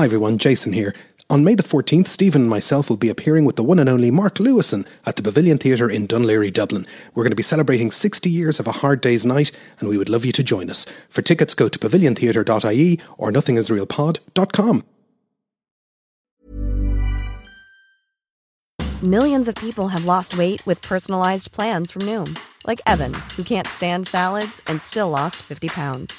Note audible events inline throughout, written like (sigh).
Hi everyone, Jason here. On May the 14th, Stephen and myself will be appearing with the one and only Mark Lewisohn at the Pavilion Theatre in Laoghaire, Dublin. We're going to be celebrating 60 years of a hard day's night, and we would love you to join us. For tickets, go to paviliontheatre.ie or nothingisrealpod.com. Millions of people have lost weight with personalized plans from Noom, like Evan, who can't stand salads and still lost 50 pounds.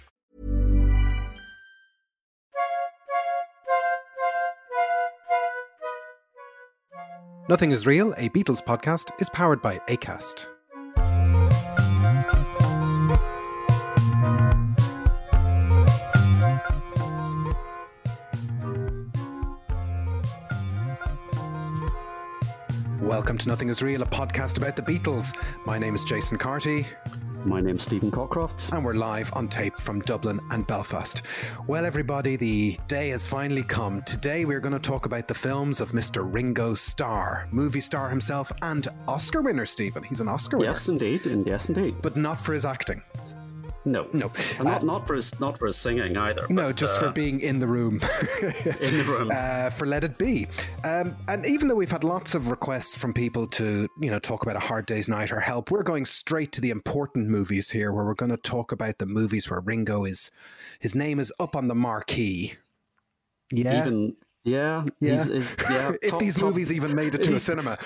Nothing is Real, a Beatles podcast, is powered by ACAST. Welcome to Nothing is Real, a podcast about the Beatles. My name is Jason Carty. My name's Stephen Cockcroft. And we're live on tape from Dublin and Belfast. Well, everybody, the day has finally come. Today we're going to talk about the films of Mr. Ringo Starr, movie star himself and Oscar winner, Stephen. He's an Oscar winner. Yes, indeed. And yes, indeed. But not for his acting. No, no, and not not for his not for singing either. No, but, just uh, for being in the room. (laughs) in the room (laughs) uh, for Let It Be. Um, and even though we've had lots of requests from people to you know talk about a hard day's night or help, we're going straight to the important movies here, where we're going to talk about the movies where Ringo is his name is up on the marquee. Yeah, even yeah, yeah. He's, he's, yeah (laughs) if top, these top, movies even made it to a (laughs) cinema.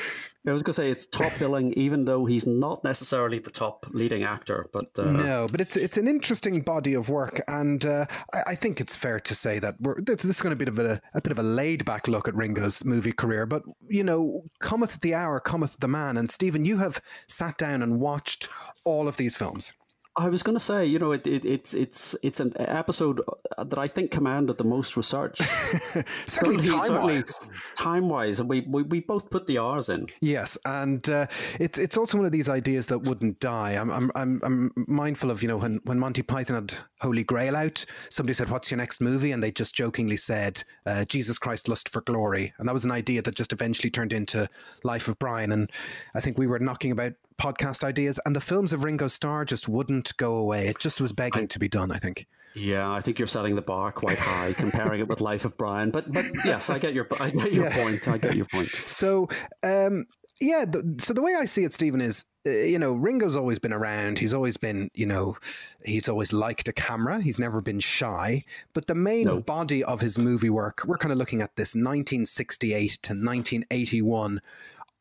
I was going to say it's top billing, even though he's not necessarily the top leading actor. But uh, no, but it's it's an interesting body of work, and uh, I, I, think it's fair to say that we're, this is going to be a bit of a, a bit of a laid back look at Ringo's movie career. But you know, cometh the hour, cometh the man, and Stephen, you have sat down and watched all of these films. I was going to say, you know, it, it, it's it's it's an episode that I think commanded the most research. (laughs) certainly, time wise. Time wise, and we, we we both put the R's in. Yes, and uh, it's it's also one of these ideas that wouldn't die. I'm I'm I'm, I'm mindful of you know when when Monty Python had Holy Grail out, somebody said, "What's your next movie?" and they just jokingly said, uh, "Jesus Christ, Lust for Glory," and that was an idea that just eventually turned into Life of Brian. And I think we were knocking about podcast ideas, and the films of Ringo Starr just wouldn't go away. It just was begging I, to be done. I think. Yeah, I think you're setting the bar quite high, (laughs) comparing it with Life of Brian. But but yes, I get your I get your yeah. point. I get your point. So um, yeah, the, so the way I see it, Stephen, is uh, you know Ringo's always been around. He's always been you know he's always liked a camera. He's never been shy. But the main no. body of his movie work, we're kind of looking at this 1968 to 1981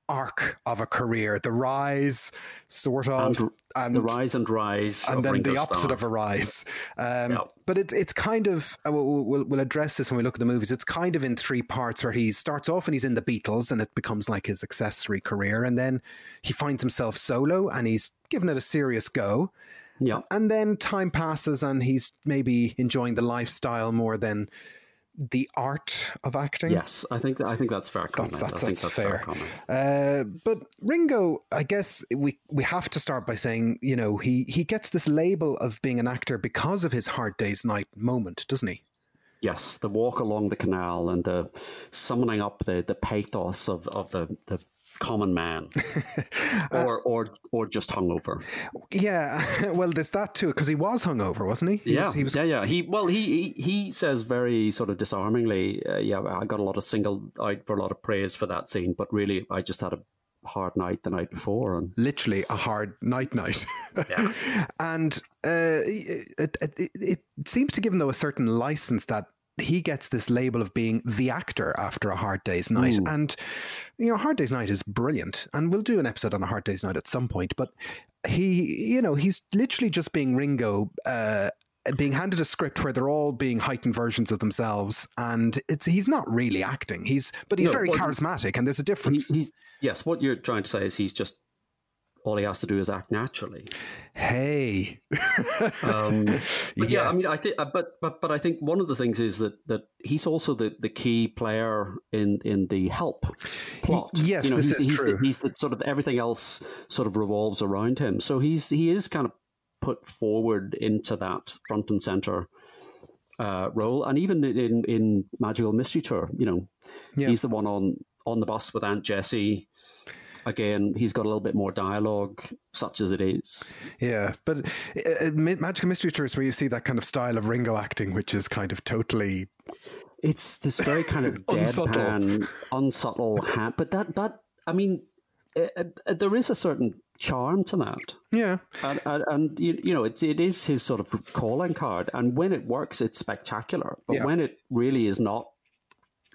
arc of a career, the rise, sort of, and, and the rise and rise, and then Ringo the opposite Starr. of a rise. Um, yep. But it's it's kind of uh, we'll, we'll, we'll address this when we look at the movies. It's kind of in three parts where he starts off and he's in the Beatles, and it becomes like his accessory career, and then he finds himself solo and he's given it a serious go. Yeah, and then time passes and he's maybe enjoying the lifestyle more than the art of acting. Yes, I think I think that's fair comment. That's, that's, that's, fair. fair uh, but Ringo, I guess we we have to start by saying, you know, he he gets this label of being an actor because of his Hard Day's Night moment, doesn't he? Yes, the walk along the canal and the summoning up the, the pathos of, of the, the common man, (laughs) uh, or or or just hungover. Yeah, (laughs) well, there's that too because he was hungover, wasn't he? he yeah, was, he was. Yeah, yeah. He well, he he, he says very sort of disarmingly, uh, yeah, I got a lot of single out for a lot of praise for that scene, but really, I just had a hard night the night before and (laughs) literally a hard night night yeah. and uh, it, it, it, seems to give him though a certain license that he gets this label of being the actor after a hard day's night. Ooh. And, you know, Hard Day's Night is brilliant. And we'll do an episode on a Hard Day's Night at some point. But he, you know, he's literally just being Ringo, uh, being handed a script where they're all being heightened versions of themselves, and it's he's not really acting. He's but he's no, very charismatic, and there's a difference. He, he's yes. What you're trying to say is he's just all he has to do is act naturally. Hey, (laughs) Um, but yeah, I mean, I think, uh, but but but I think one of the things is that that he's also the, the key player in in the help plot. yes, this he's, is he's true. The, he's the sort of everything else sort of revolves around him. So he's he is kind of put forward into that front and center uh, role, and even in in Magical Mystery Tour, you know, Yeah. he's the one on on the bus with Aunt Jessie. Again, he's got a little bit more dialogue, such as it is. yeah, but uh, uh, Magical Mystery Tour is where you see that kind of style of Ringo acting, which is kind of totally It's this very kind of (laughs) Unsubtle. deadpan, unsubtle hat. But that, but I mean, uh, uh, there is a certain charm to that, yeah. and, and, and you, you know, it's it is his sort of calling card. And when it works, it's spectacular. But Yeah. when it really is not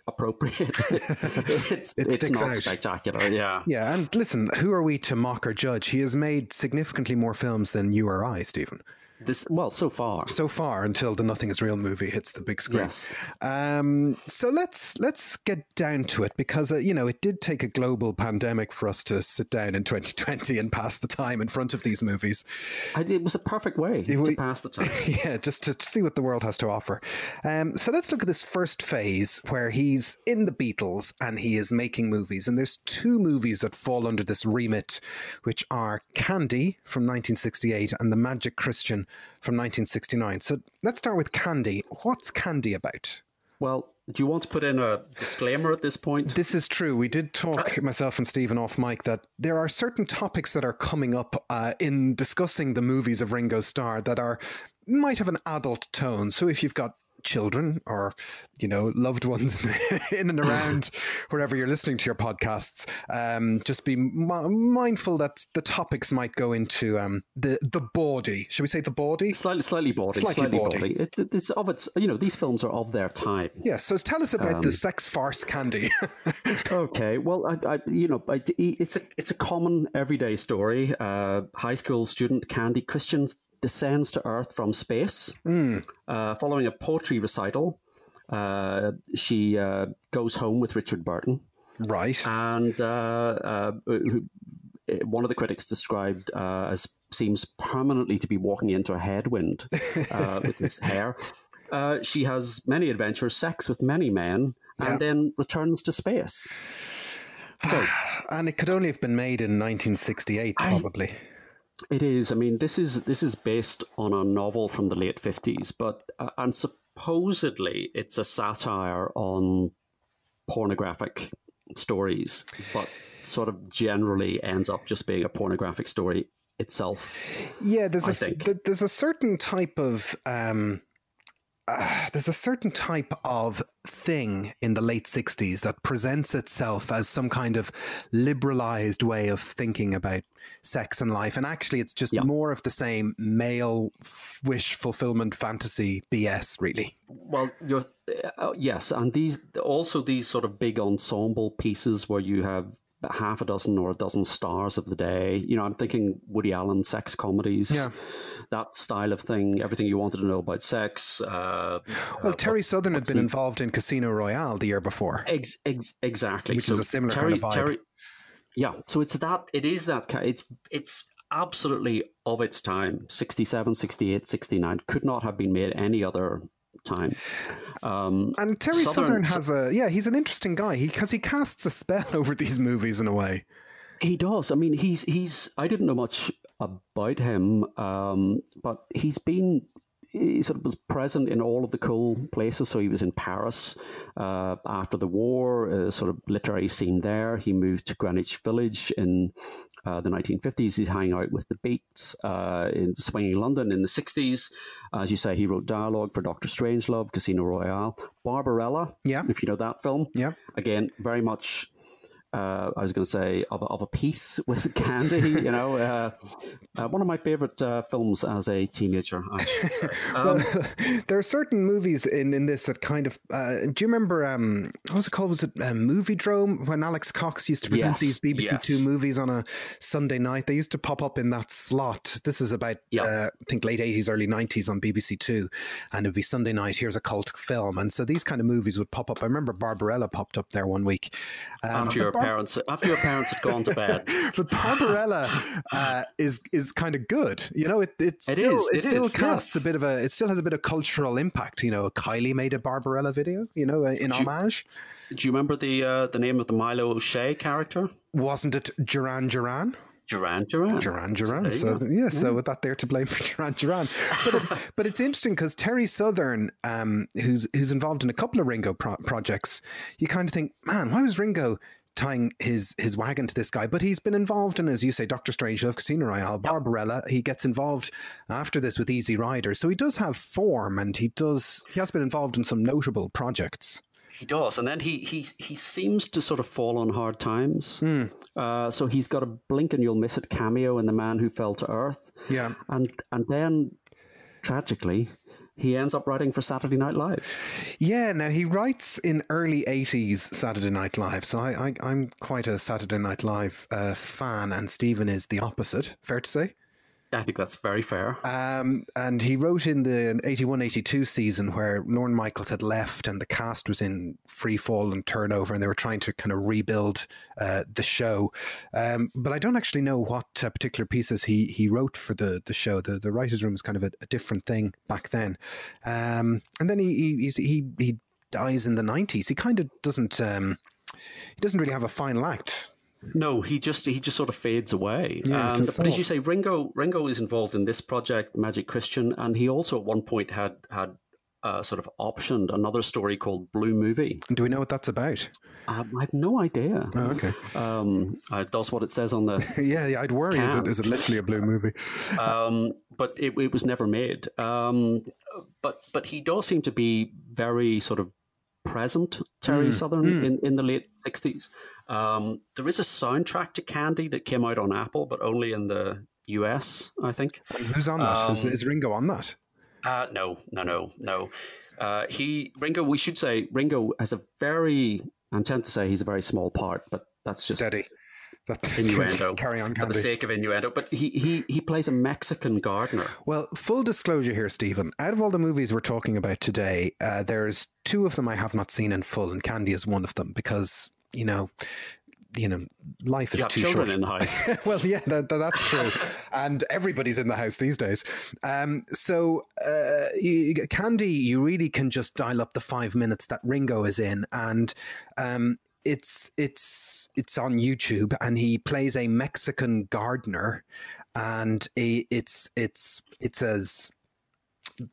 appropriate, (laughs) it's It it's not out. spectacular. Yeah. Yeah, and listen, who are we to mock or judge? He has made significantly more films than you or I, Stephen. This well, so far. So far, until the Nothing Is Real movie hits the big screen. Yes. Um, so let's let's get down to it because uh, you know it did take a global pandemic for us to sit down in (laughs) 2020 and pass the time in front of these movies. It was a perfect way to pass the time. (laughs) yeah, just to see what the world has to offer. Um, so let's look at this first phase where he's in the Beatles and he is making movies. And there's two movies that fall under this remit, which are Candy from 1968 and The Magic Christian from 1969. So let's start with Candy. What's Candy about? Well, do you want to put in a disclaimer at this point? This is true. We did talk, myself and Stephen off mic, that there are certain topics that are coming up uh, in discussing the movies of Ringo Starr that are might have an adult tone. So if you've got children or you know loved ones (laughs) in and around (laughs) wherever you're listening to your podcasts um, just be m- mindful that the topics might go into um, the the bawdy should we say the bawdy Slightly, slightly bawdy, Slightly slightly, bawdy. bawdy. It, it- it's of its, you know, these films are of their time. yes so tell us about Um, the sex farce candy (laughs) Okay, well, I, I you know, I, it's a it's a common everyday story. Uh, high school student Candy Christian descends to Earth from space uh, following a poetry recital. Uh, she uh, goes home with Richard Burton, right and uh, uh, one of the critics described uh, as seems permanently to be walking into a headwind uh, (laughs) with his hair. Uh, she has many adventures, sex with many men, and then returns to space. So (sighs) and it could only have been made in 1968 I- probably it is. I mean, this is this is based on a novel from the late fifties, but uh, and supposedly it's a satire on pornographic stories, but sort of generally ends up just being a pornographic story itself. Yeah, there's I a think. there's a certain type of um, uh, (sighs) there's a certain type of thing in the late '60s that presents itself as some kind of liberalized way of thinking about sex and life, and actually, it's just Yeah. more of the same male f- wish fulfillment fantasy BS, really. Well, you're uh, yes, and these also these sort of big ensemble pieces where you have half a dozen or a dozen stars of the day. You know, I'm thinking Woody Allen sex comedies, Yeah. that style of thing. Everything you wanted to know about sex. Uh, Well, uh, Terry Southern had been the- involved in Casino Royale the year before. Ex, ex, exactly, Which is a similar kind of vibe. yeah, so it's that. It is that. It's it's absolutely of its time. 67, 68, 69 could not have been made any other time. Um, And Terry Southern, Southern- has a yeah, he's an interesting guy. He because he casts a spell (laughs) over these movies in a way. He does. I mean, he's he's. I didn't know much about him, um, but he's been. He sort of was present in all of the cool places. So he was in Paris uh, after the war, uh, sort of literary scene there. He moved to Greenwich Village in uh, the 1950s. He's hanging out with the Beats uh, in swinging London in the 60s. As you say, he wrote dialogue for Doctor Strangelove, Casino Royale, Barbarella. Yeah. if you know that film. Yeah. Again, very much uh, I was going to say of, a- of a piece (laughs) with Candy. You know, uh, uh, one of my favorite uh, films as a teenager. I should say. (laughs) Um, (laughs) there are certain movies in, in this that kind of. Uh, do you remember um, what was it called? Was it uh, Moviedrome when Alex Cox used to present Yes, these BBC yes. Two movies on a Sunday night? They used to pop up in that slot. This is about Yeah. uh, I think late eighties, early nineties on BBC Two, and it'd be Sunday night. Here's a cult film, and so these kind of movies would pop up. I remember Barbarella popped up there one week. Um, after but your parents after your parents had gone to bed. (laughs) but Barbarella uh, is is kind of good. You know, it it still, it, is, it, it still is, casts yes. a bit of a it still has a bit of cultural impact. You know, Kylie made a Barbarella video. You know, uh, in homage. Do you remember the uh, the name of the Milo O'Shea character? Wasn't it Duran Duran? Duran Duran. Duran Duran. You So th- yeah, so with that there to blame for (laughs) Duran Duran. But it, (laughs) but it's interesting because Terry Southern, um, who's who's involved in a couple of Ringo pro- projects, you kind of think, man, why was Ringo tying his his wagon to this guy? But he's been involved in, as you say, Doctor Strange, Love Casino Royale, Barbarella. He gets involved after this with Easy Rider, so he does have form, and he does he has been involved in some notable projects. He does, and then he he he seems to sort of fall on hard times. Hmm. Uh, so he's got a blink and you'll miss it cameo in The Man Who Fell to Earth. Yeah. and and then tragically, he ends up writing for Saturday Night Live. Yeah, now he writes in early 80s Saturday Night Live. So I, I, I'm quite a Saturday Night Live uh, fan, and Stephen is the opposite, fair to say. I think that's very fair. Um, and he wrote in the 81 82 season where Lorne Michaels had left and the cast was in free fall and turnover, and they were trying to kind of rebuild uh, the show. Um, but I don't actually know what uh, particular pieces he, he wrote for the, the show. The, the writer's room is kind of a, a different thing back then. Um, and then he, he, he, he dies in the 90s. He kind of doesn't. Um, he doesn't really have a final act. No, he just he just sort of fades away. Yeah, and, but as you say, Ringo Ringo is involved in this project, Magic Christian, and he also at one point had had uh, sort of optioned another story called Blue Movie. Do we know what that's about? Um, I have no idea. Oh, okay. Um, uh, that's what it says on the. (laughs) Yeah, yeah, I'd worry. Is it, is it literally a blue movie? (laughs) um, but it, it was never made. Um, but but he does seem to be very sort of present, Terry Southern, in, in the late sixties. Um, there is a soundtrack to Candy that came out on Apple, but only in the US, I think. Who's on that? Is Um, is Ringo on that? Uh, no, no, no, no. Uh, he Ringo. We should say Ringo has a very. I'm tempted to say he's a very small part, but that's just Steady. That's (laughs) innuendo. (laughs) Carry on, for the sake of innuendo. But he he he plays a Mexican gardener. Well, full disclosure here, Stephen. Out of all the movies we're talking about today, uh, there's two of them I have not seen in full, and Candy is one of them because you know, you know, life is You too children short. in the house. (laughs) well, yeah, that, that- that's true, and everybody's in the house these days. Um, so, uh, you, Candy, you really can just dial up the five minutes that Ringo is in, and um, it's it's it's on YouTube, and he plays a Mexican gardener, and he, it's it's it's as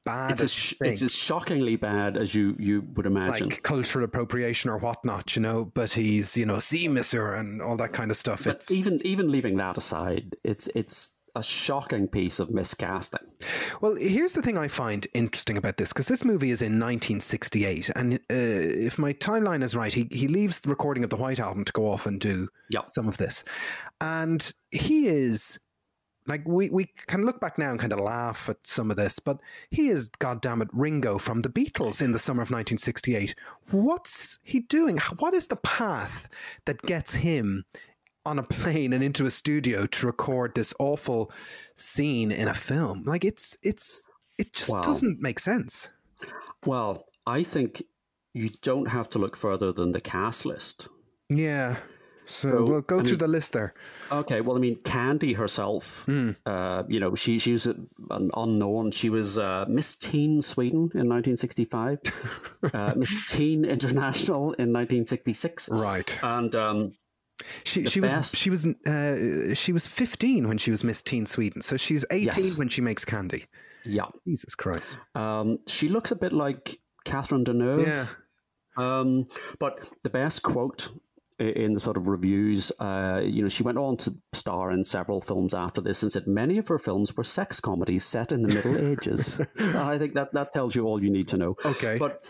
bad It's as sh- it's as shockingly bad as you, you would imagine. like cultural appropriation or whatnot, you know. But he's, you know, see, mister, and all that kind of stuff. but It's even even leaving that aside, it's it's a shocking piece of miscasting. well. Here's the thing I find interesting about this because this movie is in 1968, and uh, if my timeline is right, he he leaves the recording of the White Album to go off and do Yep. some of this, and he is. Like we, we can look back now and kind of laugh at some of this, but he is goddamn it Ringo from the Beatles in the summer of 1968. What's he doing? What is the path that gets him on a plane and into a studio to record this awful scene in a film? Like it's it's it just Wow. doesn't make sense. Well, I think you don't have to look further than the cast list. Yeah. So, So, we'll go I through mean- the list there. Okay, well, I mean, Candy herself, Hmm. uh, you know, she she was an unknown. She was uh, Miss Teen Sweden in 1965, (laughs) uh, Miss Teen International in 1966, Right. and um, She the she was she was uh, she was 15 when she was Miss Teen Sweden. So she's 18 Yes. when she makes Candy. yeah, Jesus Christ. um, she looks a bit like Catherine Deneuve. Yeah. Um, but the best quote in the sort of reviews, uh, you know, she went on to star in several films after this and said many of her films were sex comedies set in the Middle Ages. (laughs) I think that that tells you all you need to know. Okay. But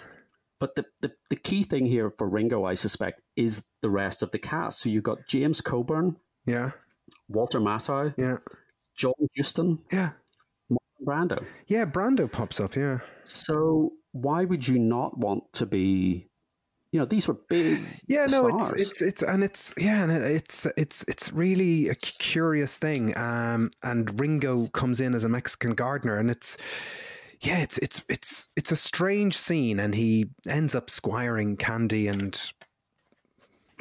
but the, the, the key thing here for Ringo, I suspect, is the rest of the cast. So you've got James Coburn, Yeah. Walter Matthau, Yeah. John Huston, Yeah. Brando. Yeah, Brando pops up, yeah. So why would you not want to be? You know, these were big. Yeah, no, it's it's it's and it's yeah, and it's it's it's really a curious thing. Um, and Ringo comes in as a Mexican gardener, and it's yeah, it's it's it's it's a strange scene, and he ends up squiring Candy, and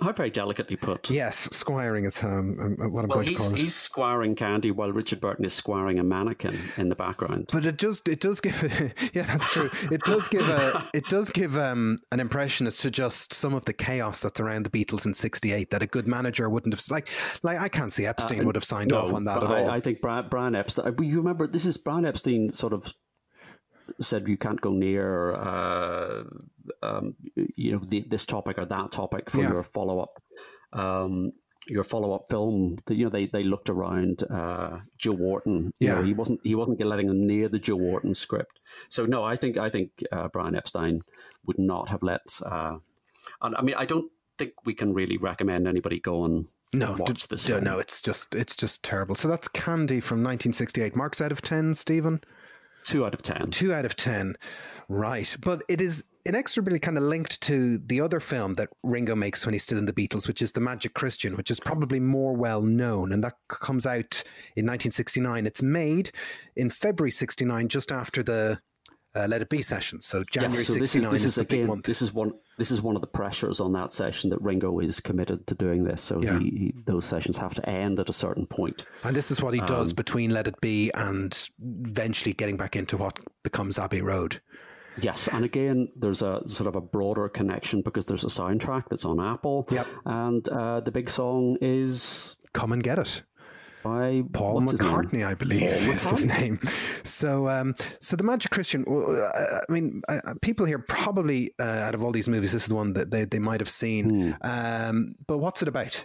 How very delicately put. Yes, squiring is um, um what I'm well, going he's, to call it. he's squiring candy while Richard Burton is squiring a mannequin in the background. But it does it does give (laughs) yeah that's true. It does give a (laughs) it does give um, an impression as to just some of the chaos that's around the Beatles in '68 that a good manager wouldn't have like like I can't see Epstein uh, would have signed no, off on that at I, all. I think Brian, Brian Epstein. You remember this is Brian Epstein sort of said you can't go near, uh, um, you know, the, this topic or that topic for yeah. your follow up. Um, your follow up film, you know, they, they looked around uh, Joe Orton. You yeah, know, he wasn't he wasn't letting them near the Joe Orton script. So no, I think I think uh, Brian Epstein would not have let. Uh, and I mean, I don't think we can really recommend anybody go and no, watch this. No, no, it's just it's just terrible. So that's Candy from 1968. Marks out of ten, Stephen. Two out of ten. Two out of ten. Right. But it is inexorably kind of linked to the other film that Ringo makes when he's still in the Beatles, which is The Magic Christian, which is probably more well known. And that comes out in 1969. It's made in February 69, just after the uh, Let It Be session. So January yes, so 69 this is, this is, is again, month. This is one. This is one of the pressures on that session that Ringo is committed to doing this. So yeah. he, he, those sessions have to end at a certain point. And this is what he does um, between Let It Be and eventually getting back into what becomes Abbey Road. Yes, and again, there's a sort of a broader connection because there's a soundtrack that's on Apple. Yep. And uh, the big song is "Come and Get It." By Paul McCartney, I believe Paul is his name. So, um, so the Magic Christian. Well, uh, I mean, uh, people here probably uh, out of all these movies, this is the one that they, they might have seen. Hmm. Um, but what's it about?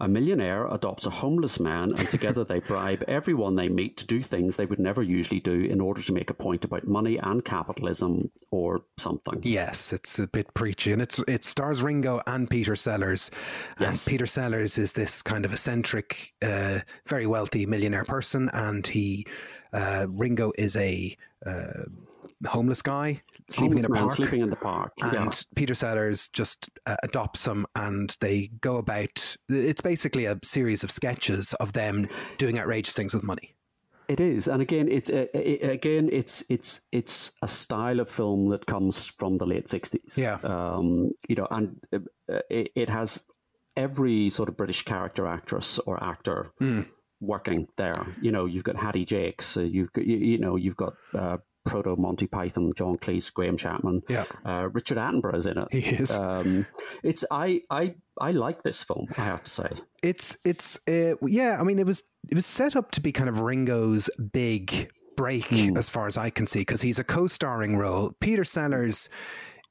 A millionaire adopts a homeless man, and together they bribe everyone they meet to do things they would never usually do in order to make a point about money and capitalism or something. Yes, it's a bit preachy, and it's it stars Ringo and Peter Sellers. Yes. And Peter Sellers is this kind of eccentric, uh, very wealthy millionaire person, and he uh, Ringo is a uh, homeless guy sleeping in a park. Sleeping in the park. And yeah. Peter Sellers just uh, adopts them and they go about it's basically a series of sketches of them doing outrageous things with money. It is, and again, it's uh, it, again, it's it's it's a style of film that comes from the late sixties. Yeah, um, you know, and uh, it, it, has every sort of British character actress or actor mm. working there. You know, you've got Hattie Jacques, uh, you've got you, you, know, you've got uh, proto Monty Python, John Cleese, Graham Chapman. Yeah. Uh, Richard Attenborough is in it. He is. Um, it's I I I like this film. I have to say. It's it's uh, yeah. I mean, it was it was set up to be kind of Ringo's big break, mm. as far as I can see, because he's a co-starring role. Peter Sellers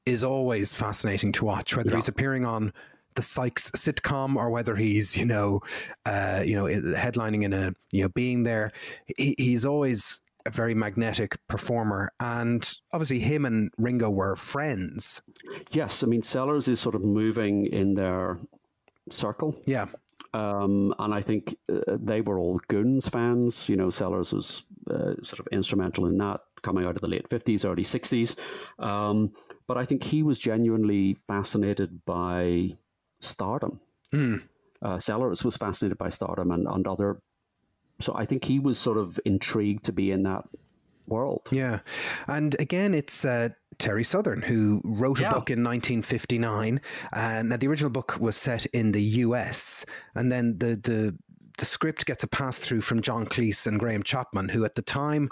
is always fascinating to watch, whether yeah. he's appearing on the Sykes sitcom or whether he's you know uh, you know headlining in a you know being there. He, he's always a very magnetic performer, and obviously him and Ringo were friends. Yes, I mean Sellers is sort of moving in their circle. Yeah. Um, and I think uh, they were all Goons fans. You know, Sellers was uh, sort of instrumental in that coming out of the late 50s, early 60s. Um, but I think he was genuinely fascinated by stardom. Mm. Uh, Sellers was fascinated by stardom and, and other so I think he was sort of intrigued to be in that world. Yeah. And again, it's uh, Terry Southern who wrote yeah. a book in 1959. And the original book was set in the US. And then the, the, the script gets a pass through from John Cleese and Graham Chapman, who at the time,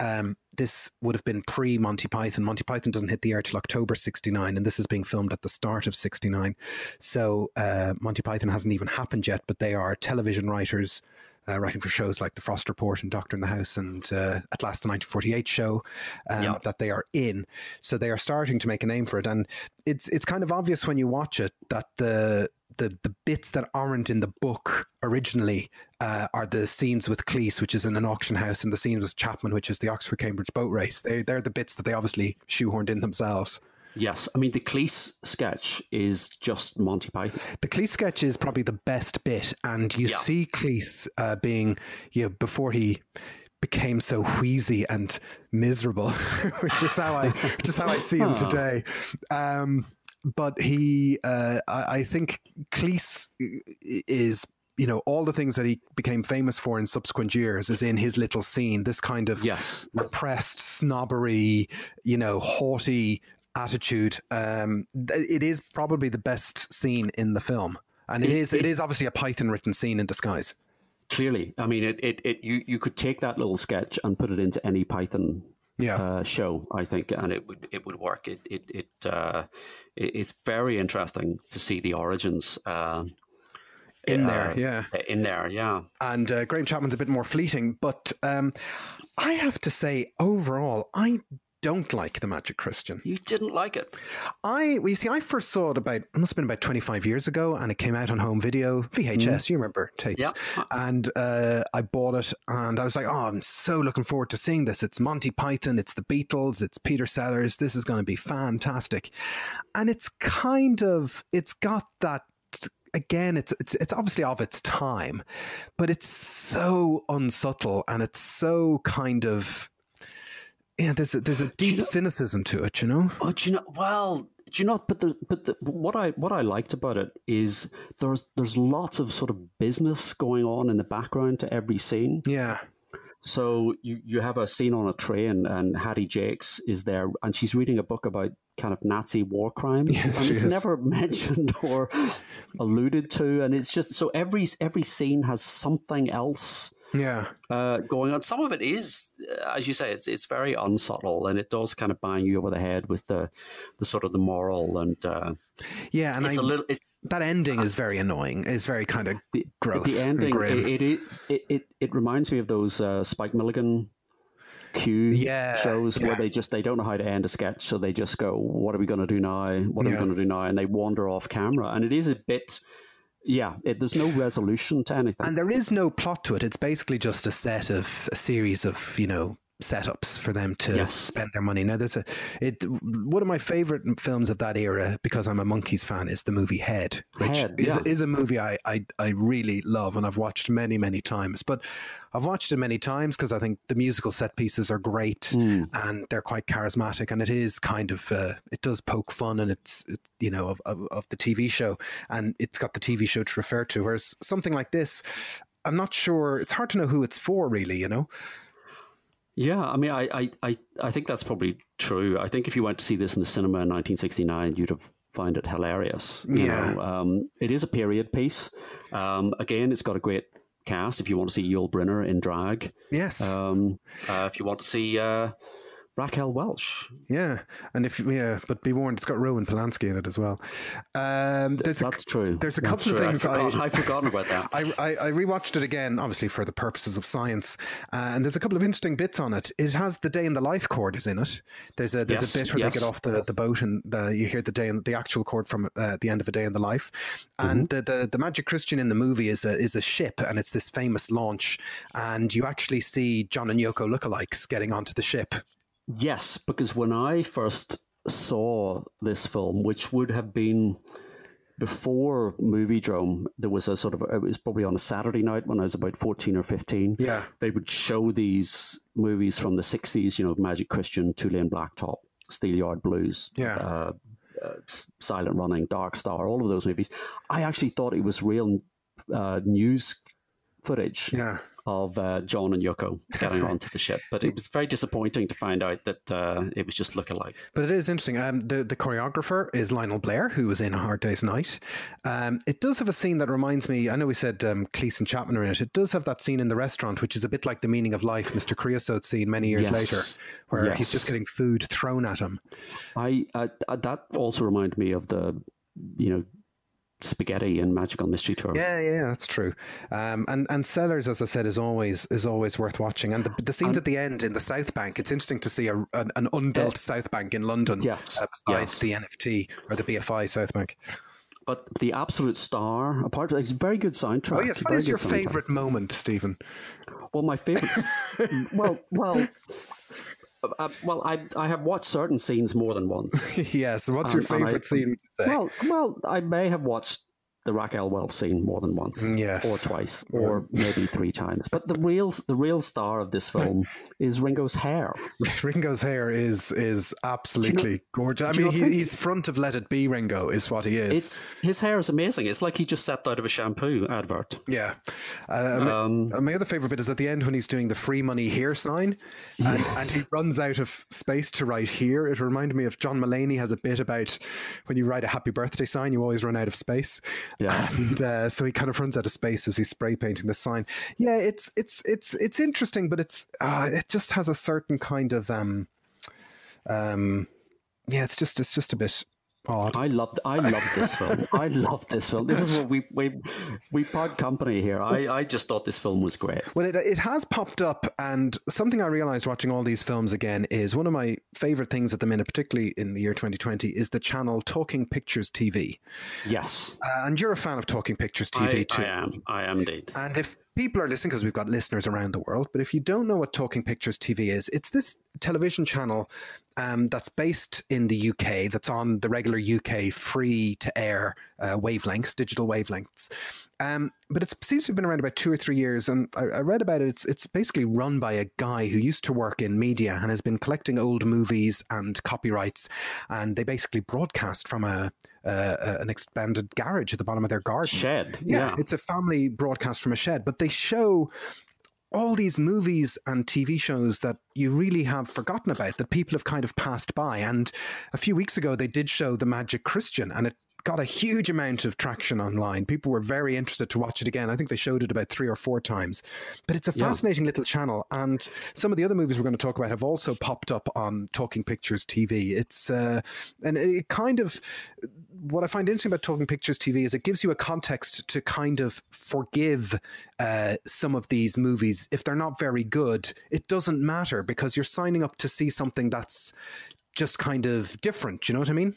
um, this would have been pre Monty Python. Monty Python doesn't hit the air till October 69, and this is being filmed at the start of 69. So uh, Monty Python hasn't even happened yet, but they are television writers uh, writing for shows like The Frost Report and Doctor in the House and uh, At Last the 1948 show um, yep. that they are in. So they are starting to make a name for it. And it's it's kind of obvious when you watch it that the the, the bits that aren't in the book originally uh, are the scenes with Cleese, which is in an auction house, and the scenes with Chapman, which is the Oxford Cambridge boat race. They, they're the bits that they obviously shoehorned in themselves. Yes, I mean the Cleese sketch is just Monty Python. The Cleese sketch is probably the best bit, and you yeah. see Cleese uh, being, you know, before he became so wheezy and miserable, (laughs) which is how I, which is how I see him (laughs) today. Um, but he, uh, I, I think Cleese is you know all the things that he became famous for in subsequent years is in his little scene this kind of yes repressed snobbery you know haughty attitude. Um, it is probably the best scene in the film, and it, it is it, it is obviously a Python written scene in disguise. Clearly, I mean, it, it, it you you could take that little sketch and put it into any Python yeah. Uh, show, I think, and it would it would work. It it it, uh, it it's very interesting to see the origins. Uh, in there, uh, yeah, in there, yeah. And uh, Graham Chapman's a bit more fleeting, but um, I have to say, overall, I don't like the Magic Christian. You didn't like it. I well, you see, I first saw it about it must have been about twenty five years ago, and it came out on home video VHS. Mm. You remember tapes? Yeah. And uh, I bought it, and I was like, oh, I'm so looking forward to seeing this. It's Monty Python, it's the Beatles, it's Peter Sellers. This is going to be fantastic, and it's kind of it's got that again, it's it's it's obviously of its time, but it's so unsubtle and it's so kind of yeah. There's a, there's a deep you know, cynicism to it, you know. Oh, do you know? Well, do you know? But the, but the, what I what I liked about it is there's there's lots of sort of business going on in the background to every scene. Yeah. So you, you have a scene on a train, and Hattie Jacques is there, and she's reading a book about kind of Nazi war crimes, yes, (laughs) and it's is. never (laughs) mentioned or alluded to, and it's just so every every scene has something else. Yeah, uh, going on. Some of it is, uh, as you say, it's it's very unsubtle, and it does kind of bang you over the head with the the sort of the moral and uh, yeah, and it's I, a little. that ending is very annoying. It's very kind of the, gross. The ending, it, it, it, it, it reminds me of those uh, Spike Milligan Q yeah, shows yeah. where they just they don't know how to end a sketch, so they just go, "What are we going to do now? What are yeah. we going to do now?" And they wander off camera, and it is a bit. Yeah, it, there's no resolution to anything, and there is no plot to it. It's basically just a set of a series of you know setups for them to yes. spend their money. Now, there's a it. One of my favorite films of that era, because I'm a Monkees fan, is the movie Head, which Head, is, yeah. is a movie I, I I really love and I've watched many many times. But I've watched it many times because I think the musical set pieces are great mm. and they're quite charismatic, and it is kind of uh, it does poke fun and it's it, you know of, of of the TV show, and it's got the TV show to refer to. Whereas something like this, I'm not sure. It's hard to know who it's for, really. You know. Yeah, I mean, I, I, I think that's probably true. I think if you went to see this in the cinema in 1969, you'd have find it hilarious. yeah, um, it is a period piece. Um, again, it's got a great cast. If you want to see Yul Brynner in drag, yes. Um, uh, if you want to see uh, Raquel Welch. Yeah, and if yeah, but be warned, it's got Roman Polanski in it as well. Um, there's That's a, true. There's a That's couple true. of things I, forgot, I, forgotten about that. I, I, I, rewatched it again, obviously for the purposes of science, uh, and there's a couple of interesting bits on it. It has the day in the life chord is in it. There's a there's yes, a bit where yes. they get off the, the boat and the, you hear the day in, the actual chord from uh, the end of a day in the life, and mm-hmm. the, the the Magic Christian in the movie is a is a ship, and it's this famous launch, and you actually see John and Yoko lookalikes getting onto the ship Yes, because when I first saw this film, which would have been before Moviedrome, there was a sort of it was probably on a Saturday night when I was about fourteen or fifteen. Yeah, they would show these movies from the sixties. You know, Magic Christian, Two Lane Blacktop, Steelyard Blues. Yeah. Uh, uh, Silent Running, Dark Star, all of those movies. I actually thought it was real uh, news footage yeah. of uh, John and Yoko getting (laughs) onto the ship. But it was very disappointing to find out that uh, it was just lookalike. But it is interesting. Um, the the choreographer is Lionel Blair, who was in A Hard Day's Night. Um, it does have a scene that reminds me. I know we said um, Cleese and Chapman are in it. It does have that scene in the restaurant, which is a bit like the meaning of life, Mr. Creosote scene many years yes. later, where yes. he's just getting food thrown at him. I uh, that also reminded me of the you know spaghetti and magical mystery tour. Yeah, yeah, that's true. Um, and and Sellers, as I said, is always is always worth watching. And the, the scenes and, at the end in the South Bank, it's interesting to see a, an, an unbuilt uh, South Bank in London. Yes, uh, yes. the NFT or the BFI South Bank. But the absolute star, apart from it's very good soundtrack. Oh yes, what is your favourite moment, Stephen? Well, my favourite. (laughs) well, well, uh, well, I I have watched certain scenes more than once. (laughs) yes. What's your favorite I, scene? Well, well, I may have watched the Raquel Welch scene more than once, Mm, yes. or twice, or maybe three times. But the real the real star of this film is Ringo's hair. (laughs) Ringo's hair is is absolutely gorgeous. I mean, he, he's front of Let It Be Ringo, is what he is. It's his hair is amazing. It's like he just stepped out of a shampoo advert. Yeah. Uh, my- Um, uh, my other favorite bit is at the end when he's doing the free money here sign and, and he runs out of space to write here. It reminded me of John Mulaney has a bit about when you write a happy birthday sign, you always run out of space. Yeah. And uh, so he kind of runs out of space as he's spray painting the sign. Yeah, it's it's it's it's interesting, but it's uh, it just has a certain kind of um um yeah, it's just it's just a bit odd. I loved I loved this film. (laughs) I loved this film. This is what we we we part company here. I, I just thought this film was great. Well, it, it has popped up, and something I realized watching all these films again is one of my favorite things at the minute, particularly in the year 2020, is the channel Talking Pictures TV. Yes. Uh, and you're a fan of Talking Pictures TV I, too. I am. I am indeed. And if people are listening, because we've got listeners around the world, but if you don't know what Talking Pictures TV is, it's this television channel um, that's based in the UK, that's on the regular UK free to air uh, wavelengths, digital wavelengths. Um, but it seems to have been around about two or three years, and I, I read about it. It's it's basically run by a guy who used to work in media and has been collecting old movies and copyrights, and they basically broadcast from a, uh, an expanded garage at the bottom of their garden. Shed. Yeah, Yeah. it's a family broadcast from a shed, but they show all these movies and TV shows that you really have forgotten about that people have kind of passed by. And a few weeks ago, they did show The Magic Christian, and it got a huge amount of traction online. People were very interested to watch it again. I think they showed it about three or four times. But it's a Yeah. fascinating little channel, and some of the other movies we're going to talk about have also popped up on Talking Pictures TV. It's uh, and it kind of what I find interesting about Talking Pictures TV is it gives you a context to kind of forgive uh, some of these movies if they're not very good. It doesn't matter because you're signing up to see something that's just kind of different. You know what I mean?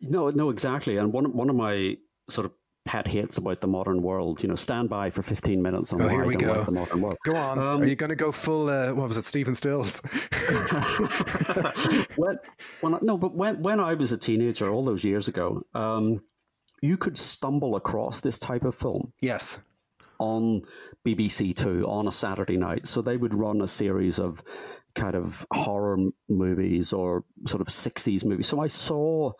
No, no, exactly. And one one of my sort of pet hates about the modern world, you know, stand by for 15 minutes on Oh, why here I we don't go. like the modern world. Go on. Um, Are you going to go full? Uh, what was it, Stephen Stills? (laughs) when, when I, no, but when when I was a teenager, all those years ago, um, you could stumble across this type of film yes. on BBC Two on a Saturday night. So they would run a series of kind of horror movies or sort of 60s movies. So I saw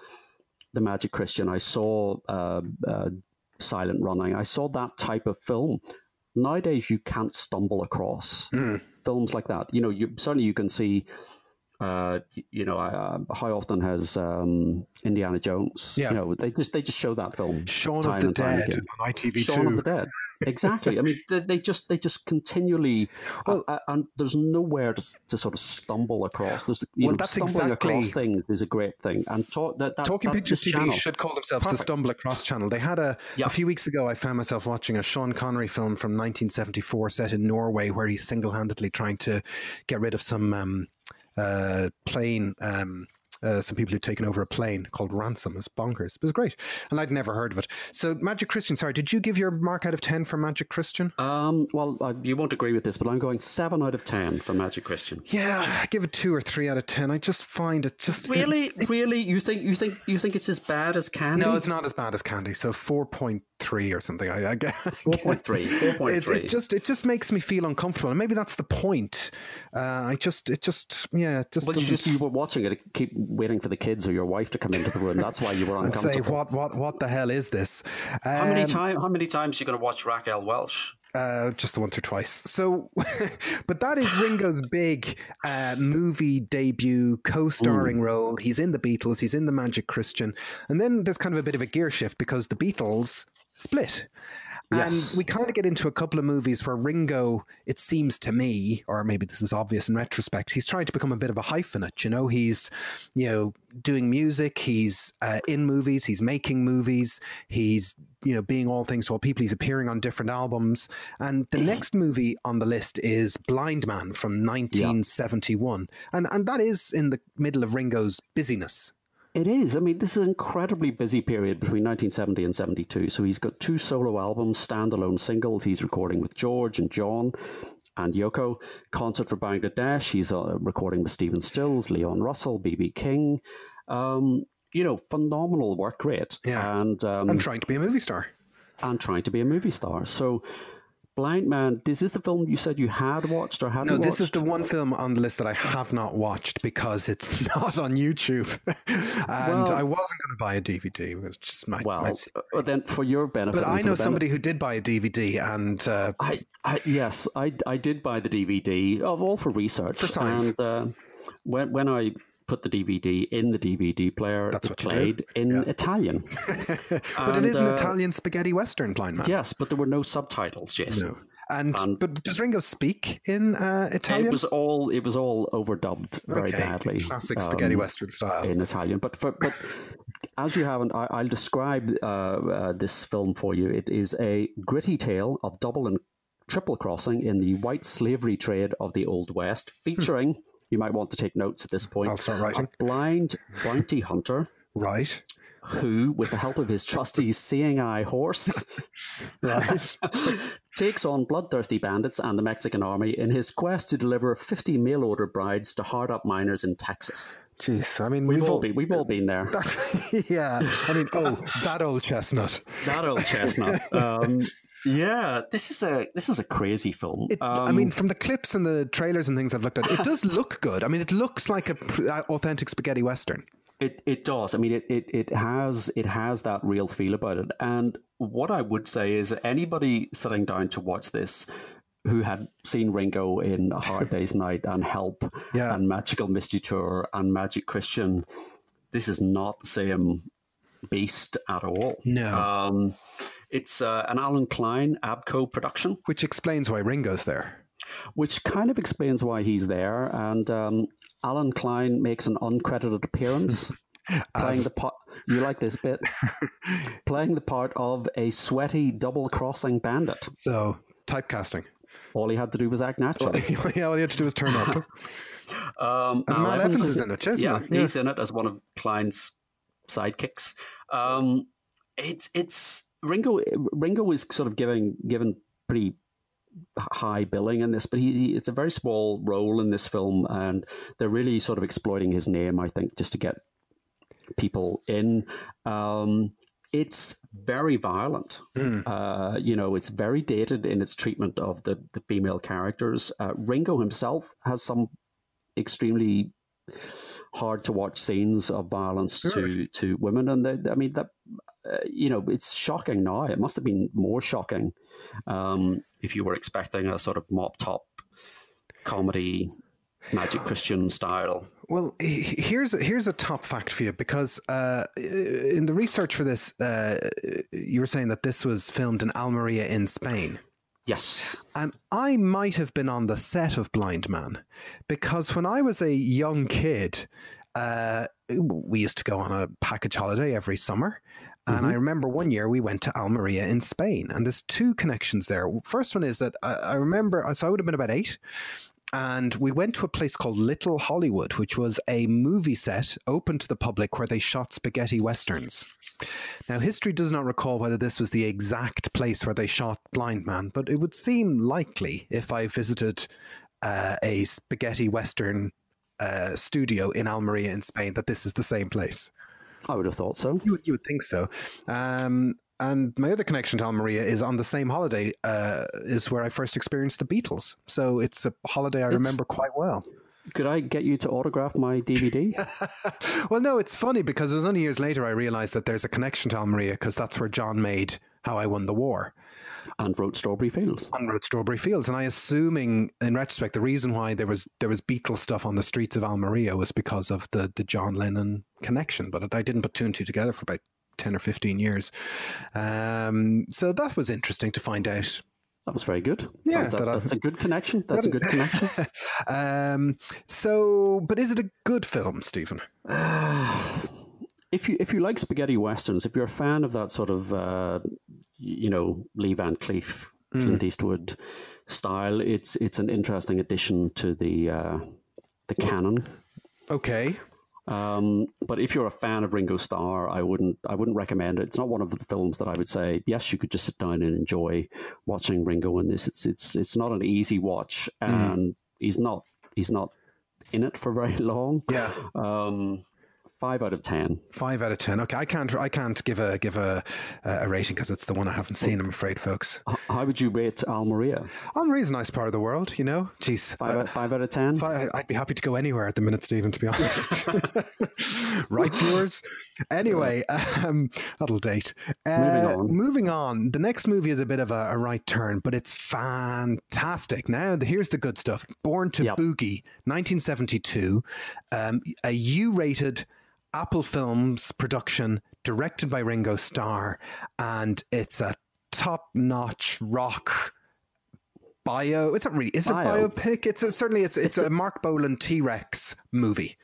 The Magic Christian, I saw uh, uh, Silent Running, I saw that type of film. Nowadays, you can't stumble across films like that. You know, you certainly you can see. Uh, you know, uh, how often has um, Indiana Jones? Yeah. You know, they just they just show that film. Shaun of the Dead on ITV2. Shaun of the Dead. Exactly. I mean, they, they just they just continually, (laughs) Well- uh, and there's nowhere to, to sort of stumble across. There's you Well, know, that's stumbling exactly- across things is a great thing. And talk, that, that, Talking that, Pictures TV channel- should call themselves the Stumble Across channel. They had a Yeah. a few weeks ago. I found myself watching a Sean Connery film from 1974 set in Norway, where he's single handedly trying to get rid of some um, uh, plane. Um, uh, some people who'd taken over a plane called Ransom. It was bonkers. It was great, and I'd never heard of it. So, Magic Christian. Sorry, did you give your mark out of ten for Magic Christian? Um, well, uh, you won't agree with this, but I'm going seven out of ten for Magic Christian. Yeah, I give it two or three out of ten. I just find it just Really, really, you think you think you think it's as bad as Candy? No, it's not as bad as Candy. So four point three or something. I, I get four point three. Four point It, it just it just makes me feel uncomfortable, and maybe that's the point. Uh, I just it just yeah it just Well, you just you were watching it, keep waiting for the kids or your wife to come into the room. That's why you were (laughs) I'd say what what what the hell is this? How many Um, time? How many times are you going to watch Raquel Welch? Uh, just the once or twice. So, (laughs) but that is Ringo's big uh, movie debut, co-starring role. He's in the Beatles. He's in the Magic Christian, and then there's kind of a bit of a gear shift because the Beatles split. Yes. And we kind of get into a couple of movies where Ringo, it seems to me, or maybe this is obvious in retrospect, he's trying to become a bit of a hyphenate. You know, he's, you know, doing music, he's uh, in movies, he's making movies, he's, you know, being all things to all people, he's appearing on different albums. And the (clears throat) next movie on the list is Blind Man from 1971. And, and that is in the middle of Ringo's busyness. It is. I mean, this is an incredibly busy period between 1970 and 72. So he's got two solo albums, standalone singles. He's recording with George and John and Yoko. Concert for Bangladesh. He's uh, recording with Stephen Stills, Leon Russell, BB King. Um, you know, phenomenal work rate. Yeah. And um, And trying to be a movie star. and trying to be a movie star. So Blind Man, is this the film you said you had watched or hadn't No, watched? this is the one film on the list that I have not watched because it's (laughs) not on YouTube, (laughs) and Well- I wasn't going to buy a DVD. It was just my, Well, my uh, then for your benefit. but I know somebody who did buy a DVD, and uh, I, I yes, I, I did buy the DVD of all for research For science. And uh, when when I put the DVD in the DVD player, That's it what played in Yeah. Italian. (laughs) but it And, is an uh, Italian spaghetti western, Blind Man. Yes, but there were no subtitles, Jason. No. And And- but does Ringo speak in uh, Italian? It was all it was all overdubbed very Okay, badly. classic spaghetti um, western style. in Italian. But for, but as you haven't, I, I'll describe uh, uh, this film for you. It is a gritty tale of double and triple crossing in the white slavery trade of the Old West, featuring. You might want to take notes at this point. I'll start writing. A blind bounty hunter Right, who, with the help of his trusty seeing eye horse, (laughs) right. (laughs) takes on bloodthirsty bandits and the Mexican army in his quest to deliver 50 mail order brides to hard up miners in Texas. Jeez, I mean, We've, we've all been, we've all been there. (laughs) yeah, I mean, oh, that old chestnut. that old chestnut. Um, yeah, this is a this is a crazy film. It, I Um, mean, from the clips and the trailers and things I've looked at, it does (laughs) look good. I mean, it looks like a uh, authentic spaghetti western. it it does. I mean, it, it it has it has that real feel about it. And what I would say is, anybody sitting down to watch this. Who had seen Ringo in A Hard (laughs) Day's Night and Help Yeah. and Magical Mystery Tour and Magic Christian, this is not the same beast at all. No. Um, it's uh, an Allen Klein ABKCO production. Which explains why Ringo's there. which kind of explains why he's there. And um, Allen Klein makes an uncredited appearance, (laughs) playing As- the part. You like this bit? (laughs) playing the part of a sweaty double-crossing bandit. So, typecasting. All he had to do was act naturally. yeah, (laughs) all he had to do is turn up. Um, And Mal Evans is in it, isn't yeah? Yeah. he's in it as one of Klein's sidekicks. Um, it's it's Ringo. Ringo is sort of giving given pretty high billing in this, but he, he it's a very small role in this film, and they're really sort of exploiting his name, I think, just to get people in. Um, it's very violent. Hmm. Uh, you know, it's very dated in its treatment of the, the female characters. Uh, Ringo himself has some extremely hard to watch scenes of violence to, to women. And they, I mean, that, uh, you know, it's shocking now. It must have been more shocking um, if you were expecting a sort of mop top comedy, Magic Christian style. Well, here's here's a top fact for you because uh, in the research for this, uh, you were saying that this was filmed in Almeria in Spain. Yes. And I might have been on the set of Blind Man because when I was a young kid, uh, we used to go on a package holiday every summer. And I remember one year we went to Almeria in Spain, and there's two connections there. First one is that I, I remember, so I would have been about eight, and we went to a place called Little Hollywood, which was a movie set open to the public where they shot spaghetti westerns. Now, history does not recall whether this was the exact place where they shot Blind Man, but it would seem likely if I visited uh, a spaghetti western uh, studio in Almeria in Spain that this is the same place. I would have thought so. You would, you would think so. Um, and my other connection to Almeria is on the same holiday, uh, is where I first experienced the Beatles. So it's a holiday I remember quite well. Could I get you to autograph my DVD? (laughs) well, no, it's funny because it was only years later I realized that there's a connection to Almeria because that's where John made How I Won the War and wrote Strawberry Fields. on Road Strawberry Fields. And I assuming, in retrospect, the reason why there was there was Beatles stuff on the streets of Almeria was because of the the John Lennon connection. But I didn't put two and two together for about ten or fifteen years. Um, so that was interesting to find out. That was very good. Yeah, That- that I- that's a good connection. That's a good connection. (laughs) um, so, but is it a good film, Stephen? (sighs) if you if you like spaghetti westerns, if you're a fan of that sort of uh, you know Lee Van Cleef, Hmm. Clint Eastwood style, it's it's an interesting addition to the uh, the canon. Okay. Um, but if you're a fan of Ringo Starr, I wouldn't I wouldn't recommend it. It's not one of the films that I would say yes, you could just sit down and enjoy watching Ringo in this. It's it's it's not an easy watch, and he's not he's not in it for (laughs) very long. Yeah. Um, five out of ten. Five out of ten. Okay, I can't. I can't give a give a a rating because it's the one I haven't seen. I'm afraid, folks. How would you rate Almeria? Almeria's a nice part of the world, you know. Jeez, five, uh, out, five out of ten. Five, I'd be happy to go anywhere at the minute, Stephen. To be honest, (laughs) (laughs) right, viewers. Anyway, um, that'll date. Uh, moving on. Moving on. The next movie is a bit of a, a right turn, but it's fantastic. Now, here's the good stuff. Born to yep. Boogie, 1972, um, a U-rated Apple Films production directed by Ringo Starr, and it's a top-notch rock bio. It's not really. Is bio. it biopic? It's a, certainly it's it's, it's a, a, Marc Bolan T Rex movie.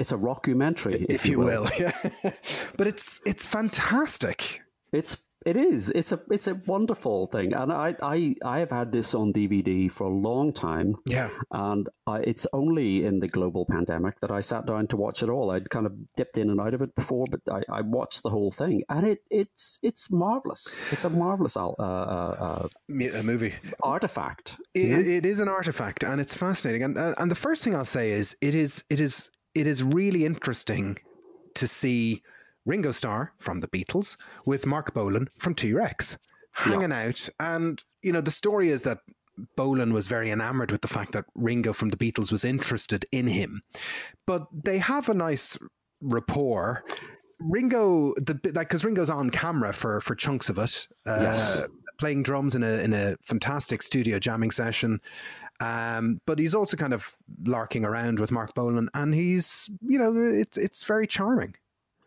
It's a rockumentary, if, if you will. will. Yeah. (laughs) but it's it's fantastic. It's it is. It's a it's a wonderful thing, and I I, I have had this on DVD for a long time. Yeah, and I, it's only in the global pandemic that I sat down to watch it all. I'd kind of dipped in and out of it before, but I, I watched the whole thing, and it it's it's marvelous. It's a marvelous uh, uh, uh, a movie artifact. It, it is an artifact, and it's fascinating. And uh, and the first thing I'll say is it is it is it is really interesting to see Ringo Starr from the Beatles with Marc Bolan from T Rex hanging yeah. out. And, you know, the story is that Bolan was very enamored with the fact that Ringo from the Beatles was interested in him. But they have a nice rapport. Ringo, the like, because Ringo's on camera for for chunks of it, uh, yes. playing drums in a in a fantastic studio jamming session. Um, but he's also kind of larking around with Marc Bolan, and he's you know it's it's very charming.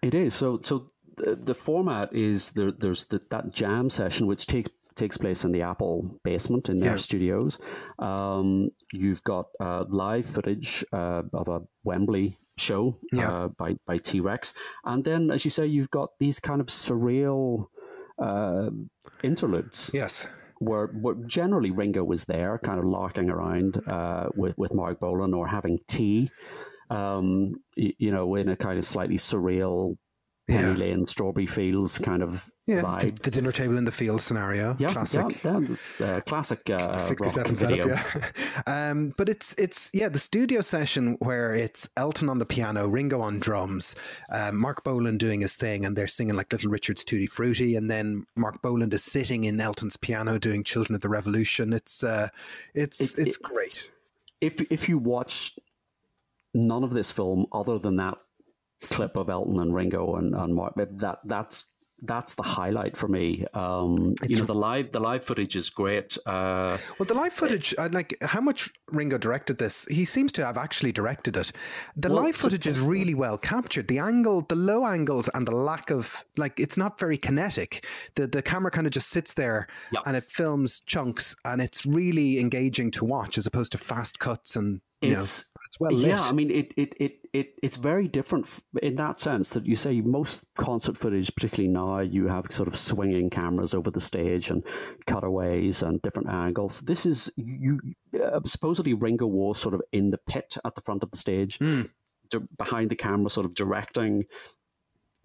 It is. So, so the, the format is there, there's the, that jam session, which takes takes place in the Apple basement in their yeah. studios. Um, you've got uh, live footage uh, of a Wembley show yeah. uh, by by T Rex, and then, as you say, you've got these kind of surreal uh, interludes. Yes. Where, where, generally Ringo was there, kind of larking around uh, with with Marc Bolan or having tea um, you, you know, in a kind of slightly surreal Penny yeah. Lane, Strawberry Fields kind of yeah, vibe. The, dinner table in the field scenario. Yeah, classic. Yeah, this, uh, classic uh, 67 setup, yeah. (laughs) um, but it's, it's, yeah, the studio session where it's Elton on the piano, Ringo on drums, uh, Marc Bolan doing his thing, and they're singing like Little Richard's Tutti Frutti, and then Marc Bolan is sitting in Elton's piano doing Children of the Revolution. It's, uh, it's, it, it's it, great. If, if you watch none of this film other than that clip of Elton and Ringo and, and Mark. That that's that's the highlight for me. Um, you know, the live the live footage is great. Uh, well, the live footage, it, like how much Ringo directed this, he seems to have actually directed it. The well, live footage is really well captured. The angle, the low angles, and the lack of like, it's not very kinetic. The the camera kind of just sits there yeah. and it films chunks, and it's really engaging to watch as opposed to fast cuts and you it's, know it's well lit. Yeah, I mean, it, it, it, it, it's very different in that sense that you say most concert footage, particularly now, you have sort of swinging cameras over the stage and cutaways and different angles. This is, you uh, supposedly Ringo was sort of in the pit at the front of the stage, mm. behind the camera, sort of directing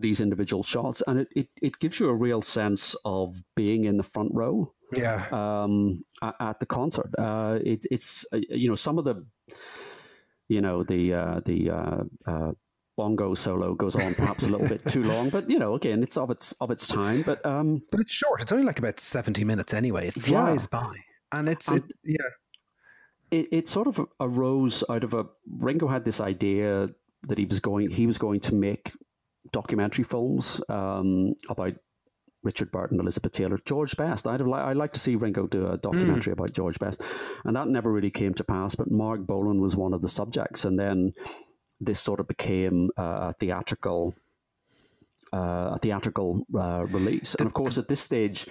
these individual shots. And it, it, it gives you a real sense of being in the front row. Yeah. Um, at, at the concert. Uh, it, it's, uh, you know, some of the you know the uh, the uh, uh, bongo solo goes on perhaps a little bit too long, but you know, again, it's of its of its time. But um, but it's short. It's only like about seventy minutes anyway. It flies yeah. by, and it's it, yeah. It, it sort of arose out of a Ringo had this idea that he was going he was going to make documentary films um, about Richard Burton, Elizabeth Taylor, George Best. I'd have li- I'd like to see Ringo do a documentary mm. about George Best, and that never really came to pass. But Marc Bolan was one of the subjects, and then this sort of became uh, a theatrical. Uh, a theatrical uh, release, and of course, at this stage,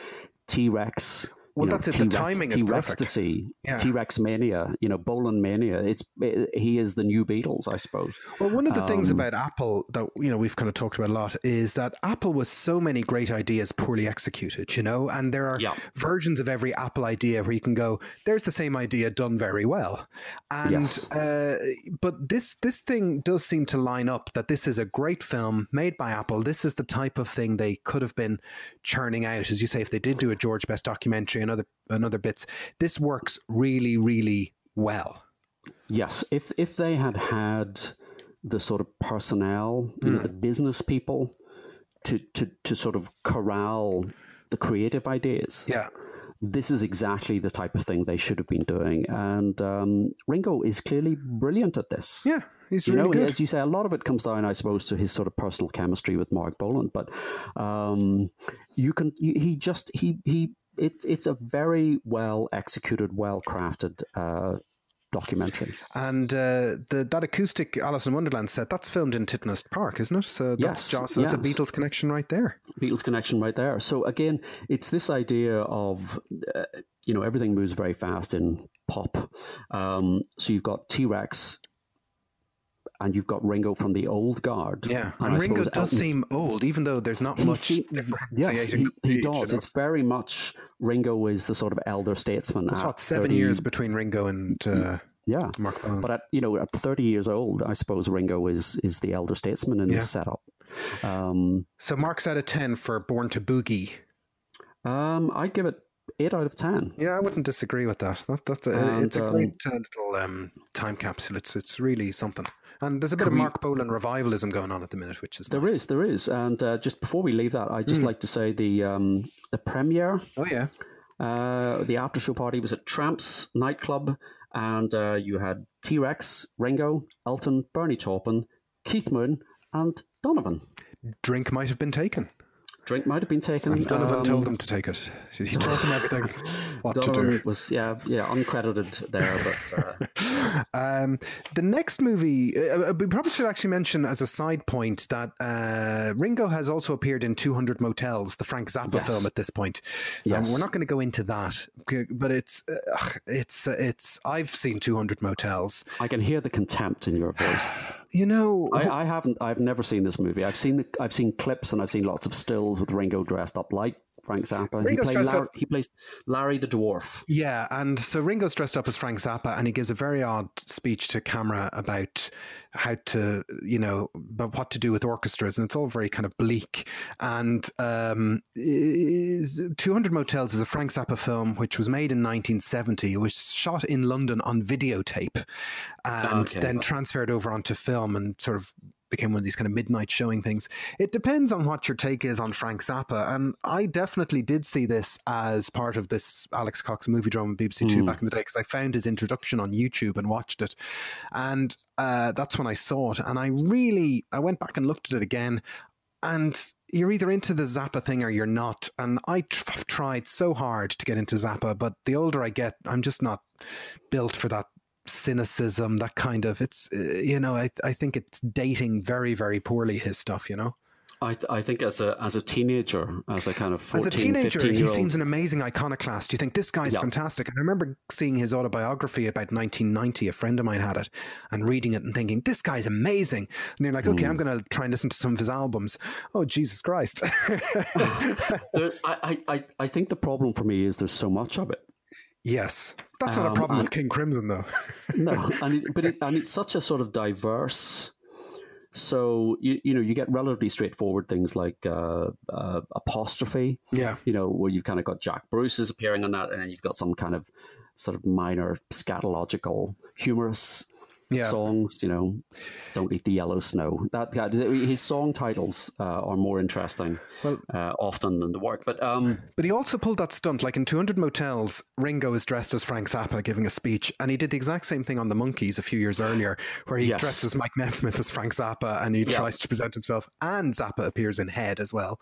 T Rex well, know, that's it. T-Rex, the timing is T-Rex yeah. T-Rex mania, you know, Bolan mania. It's it, he is the new Beatles, I suppose. Well, one of the um, things about Apple that you know we've kind of talked about a lot is that Apple was so many great ideas poorly executed, you know, and there are yeah. versions of every Apple idea where you can go, "There's the same idea done very well," and yes. uh, but this this thing does seem to line up that this is a great film made by Apple. This is the type of thing they could have been churning out, as you say, if they did do a George Best documentary and other and other bits. This works really, really well. Yes, if if they had had the sort of personnel, you know, Hmm. the business people, to to to sort of corral the creative ideas. Yeah. This is exactly the type of thing they should have been doing, and um, Ringo is clearly brilliant at this. Yeah. He's You really know, good. as you say, a lot of it comes down, I suppose, to his sort of personal chemistry with Marc Bolan. But um, you can, he just, he, he, it, it's a very well executed, well crafted uh, documentary. And uh, the that acoustic Alice in Wonderland set that's filmed in Tittenhurst Park, isn't it? So that's Yes, just, so that's a. Beatles connection right there. Beatles connection right there. So again, it's this idea of uh, you know everything moves very fast in pop. Um, so you've got T Rex, and you've got Ringo from the old guard. Yeah, I and Ringo does Elton- seem old, even though there's not much seem-. Yes, he, he does. It's very much Ringo is the sort of elder statesman. That's at what seven 30 years between Ringo and uh, Yeah, Mark but at you know at thirty years old, I suppose Ringo is is the elder statesman in Yeah. this setup. Um, So marks out of ten for Born to Boogie. um, I'd give it eight out of ten. Yeah, I wouldn't disagree with that. that that's a, And, it's a um, great uh, little um, time capsule. It's it's really something. And there's a bit of Can we- Marc Bolan revivalism going on at the minute, which is There nice. is, there is, and uh, just before we leave that, I'd Hmm. just like to say the um, the premiere, Oh yeah, uh, the after show party was at Tramps nightclub, and uh, you had T Rex, Ringo, Elton, Bernie Taupin, Keith Moon, and Donovan. drink might have been taken. Drink might have been taken. And Donovan um, told them to take it. He (laughs) told them everything, what to Donovan do. was yeah yeah uncredited there, but uh, (laughs) Um, the next movie, uh, we probably should actually mention as a side point that uh, Ringo has also appeared in 200 Motels, the Frank Zappa Yes. film. At this point, Um, Yes. we're not going to go into that, but it's uh, it's uh, it's. I've seen 200 Motels. I can hear the contempt in your voice. (sighs) You know, I, I haven't. I've never seen this movie. I've seen the. I've seen clips and I've seen lots of stills with Ringo dressed up like Frank Zappa. He, Larry, up- he plays Larry the dwarf. Yeah, and so Ringo's dressed up as Frank Zappa, and he gives a very odd speech to camera about how to, you know, about what to do with orchestras, and it's all very kind of bleak. And um, is- 200 Motels is a Frank Zappa film which was made in 1970. It was shot in London on videotape, and Okay. then transferred over onto film, and sort of became one of these kind of midnight showing things. It depends on what your take is on Frank Zappa, and I definitely did see this as part of this Alex Cox Moviedrome on BBC Two back in the day because I found his introduction on YouTube and watched it, and uh, that's when I saw it, and I really I went back and looked at it again, and you're either into the Zappa thing or you're not. And I have tried so hard to get into Zappa, but the older I get, I'm just not built for that cynicism, that kind of. It's uh, you know, I I think it's dating very very poorly his stuff. You know, I, th- I think as a as a teenager, as a kind of 14, as a teenager, he seems an amazing iconoclast. You think this guy's Yeah. fantastic. And I remember seeing his autobiography about 1990. A friend of mine had it, and reading it and thinking, this guy's amazing. And you're like, okay, Hmm. I'm going to try and listen to some of his albums. Oh Jesus Christ! (laughs) (laughs) there, I, I, I think the problem for me is there's so much of it. yes, that's not a Um, problem with King Crimson though. (laughs) No, (laughs) and it, but it, and it's such a sort of diverse. So you you know you get relatively straightforward things like uh, uh, Apostrophe. yeah. you know, where you've kind of got Jack Bruce is appearing on that, and then you've got some kind of sort of minor scatological, humorous Yeah. songs. You know, "Don't Eat the Yellow Snow." That guy, his song titles uh, are more interesting Well- uh, often than the work. But um, But he also pulled that stunt, like in 200 Motels, Ringo is dressed as Frank Zappa giving a speech, and he did the exact same thing on The Monkees a few years earlier, where he Yes. dresses Mike Nesmith as Frank Zappa, and he Yeah. tries to present himself, and Zappa appears in Head as well,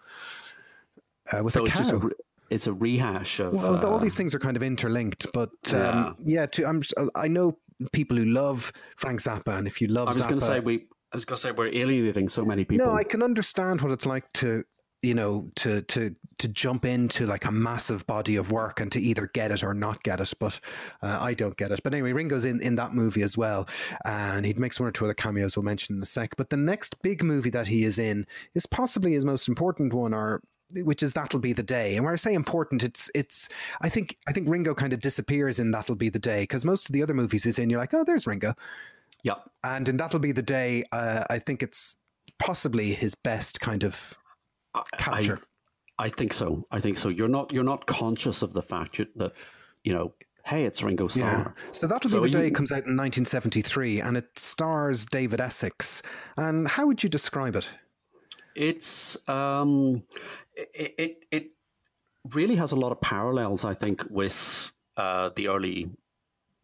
uh, with so a it's cow. just a re- it's a rehash of. well, all uh, these things are kind of interlinked, but Yeah. um, yeah, to, I'm, I know people who love Frank Zappa, and if you love I was going to say we. I was going to say we're alienating so many people. No, I can understand what it's like to you know to to to jump into like a massive body of work and to either get it or not get it but uh, i don't get it but anyway ringo's in in that movie as well and he makes one or two other cameos we'll mention in a sec but the next big movie that he is in is possibly his most important one or which is that'll be the day and when i say important it's it's i think i think ringo kind of disappears in that'll be the day because most of the other movies he's in you're like oh there's ringo yeah, and in that'll be the day uh, i think it's possibly his best kind of capture I think so. I think so. You're not you're not conscious of the fact that you know hey, it's Ringo Starr. Yeah. So that'll so be the day it comes out in 1973, and it stars David Essex. And how would you describe it? It's um, it, it, it really has a lot of parallels, I think, with uh, the early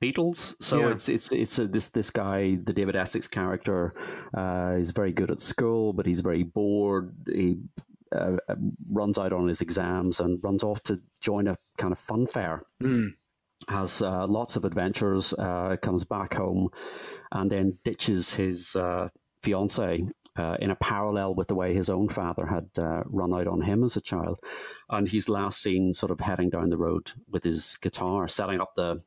Beatles. So yeah. it's it's it's a, this this guy, the David Essex character, uh, is very good at school, but he's very bored. He uh, runs out on his exams and runs off to join a kind of fun fair. Mm. Has uh, lots of adventures. Uh, comes back home, and then ditches his uh, fiance uh, in a parallel with the way his own father had uh, run out on him as a child. And he's last seen sort of heading down the road with his guitar, setting up the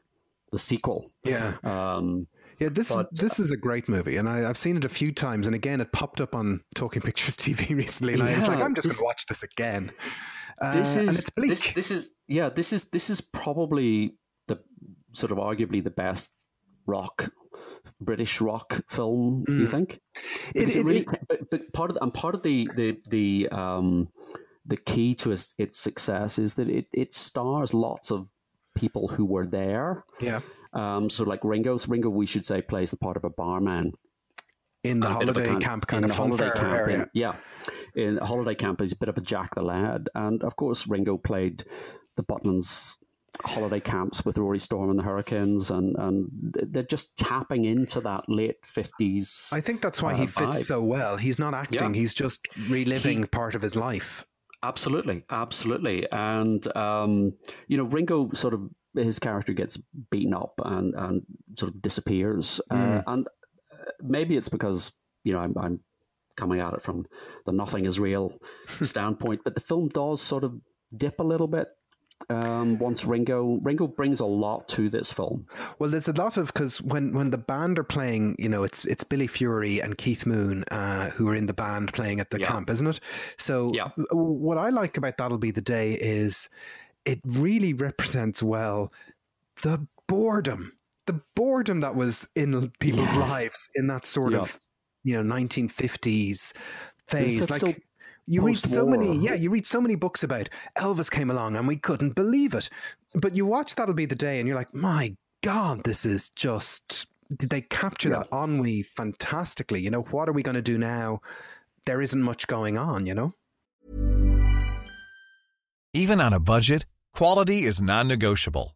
the sequel. Yeah. Um, yeah, this but, this is a great movie, and I, have seen it a few times. And again, it popped up on Talking Pictures (laughs) TV recently, and yeah, I was like, I'm just going to watch this again. Uh, this is this, this is yeah, this is this is probably the sort of arguably the best rock British rock film. Mm. You think? It, it, it really, it, but, but, part of the, and part of the the the um, the key to its, its success is that it it stars lots of people who were there. Yeah. Um, so like Ringo, Ringo, we should say, plays the part of a barman in the holiday kind, camp kind of holiday camp area. In, yeah, in holiday camp, he's a bit of a Jack the Lad, and of course Ringo played the Butlins holiday camps with Rory Storm and the Hurricanes, and and they're just tapping into that late fifties. I think that's why uh, he fits vibe. so well. He's not acting; yeah. he's just reliving he, part of his life. Absolutely, absolutely, and um, you know, Ringo sort of his character gets beaten up and and sort of disappears, uh, mm. uh, and maybe it's because you know I'm, I'm coming at it from the nothing is real (laughs) standpoint, but the film does sort of dip a little bit um, once Ringo Ringo brings a lot to this film. Well, there's a lot of because when when the band are playing, you know, it's it's Billy Fury and Keith Moon uh, who are in the band playing at the yeah. camp, isn't it? So yeah. what I like about that'll be the day is it really represents well the boredom, the boredom that was in people's yeah. lives in that sort of you know 1950s phase, like. So- you read so many, yeah, you read so many books about Elvis came along and we couldn't believe it. But you watch That'll Be the Day and you're like, my God, this is just. Did they capture yeah. that ennui fantastically? You know, what are we going to do now? There isn't much going on, you know? Even on a budget, quality is non negotiable.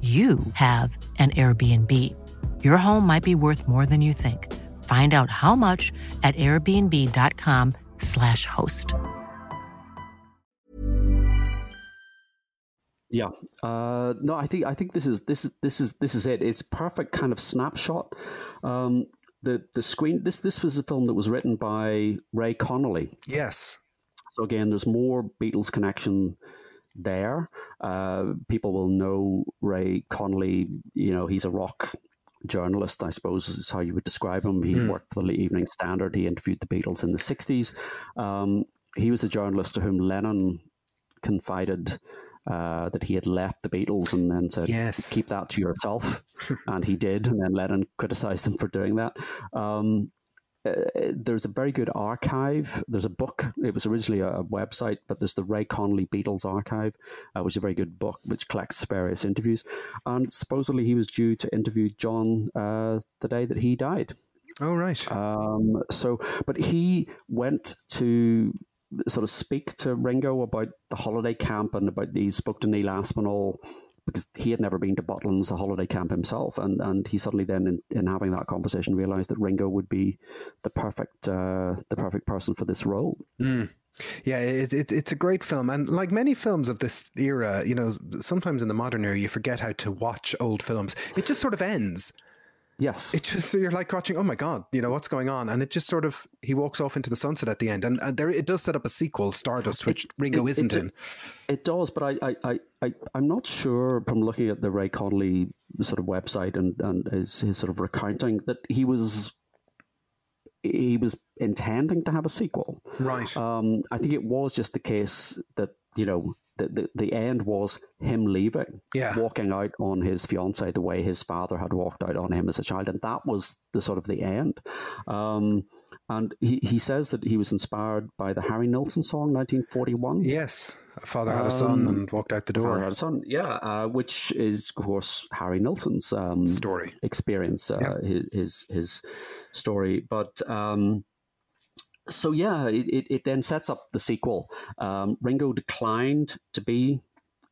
you have an Airbnb. Your home might be worth more than you think. Find out how much at airbnb.com/slash host. Yeah. Uh, no, I think I think this is this is this is this is it. It's perfect kind of snapshot. Um, the the screen this this was a film that was written by Ray Connolly. Yes. So again, there's more Beatles connection there. Uh, people will know Ray Connolly. You know, he's a rock journalist, I suppose is how you would describe him. He mm. worked for the Evening Standard. He interviewed the Beatles in the 60s. Um, he was a journalist to whom Lennon confided uh, that he had left the Beatles and then said, yes. keep that to yourself. (laughs) and he did. And then Lennon criticized him for doing that. Um, uh, there's a very good archive. There's a book. It was originally a, website, but there's the Ray Connolly Beatles Archive, uh, which is a very good book which collects various interviews. And supposedly he was due to interview John uh, the day that he died. Oh, right. Um, so, but he went to sort of speak to Ringo about the holiday camp and about he spoke to Neil Aspinall because he had never been to Butlins, a holiday camp himself, and and he suddenly then in, in having that conversation realized that Ringo would be the perfect uh, the perfect person for this role. Mm. Yeah, it, it, it's a great film, and like many films of this era, you know, sometimes in the modern era, you forget how to watch old films. It just sort of ends. Yes. It just you're like watching, oh my god, you know what's going on, and it just sort of he walks off into the sunset at the end, and, and there it does set up a sequel, Stardust, which it, Ringo is isn't it, in. It does, but I, I, I, I'm not sure from looking at the Ray Connolly sort of website and and his, his sort of recounting that he was he was intending to have a sequel. Right. Um, I think it was just the case that you know the, the, the end was him leaving, yeah. walking out on his fiance the way his father had walked out on him as a child, and that was the sort of the end. Um, and he, he says that he was inspired by the Harry Nilsson song, 1941. Yes, father had a son um, and walked out the door. Father had a son, yeah, uh, which is of course Harry Nilsson's um, story experience, uh, yeah. his, his, his story, but. Um, so yeah, it, it then sets up the sequel. Um, Ringo declined to be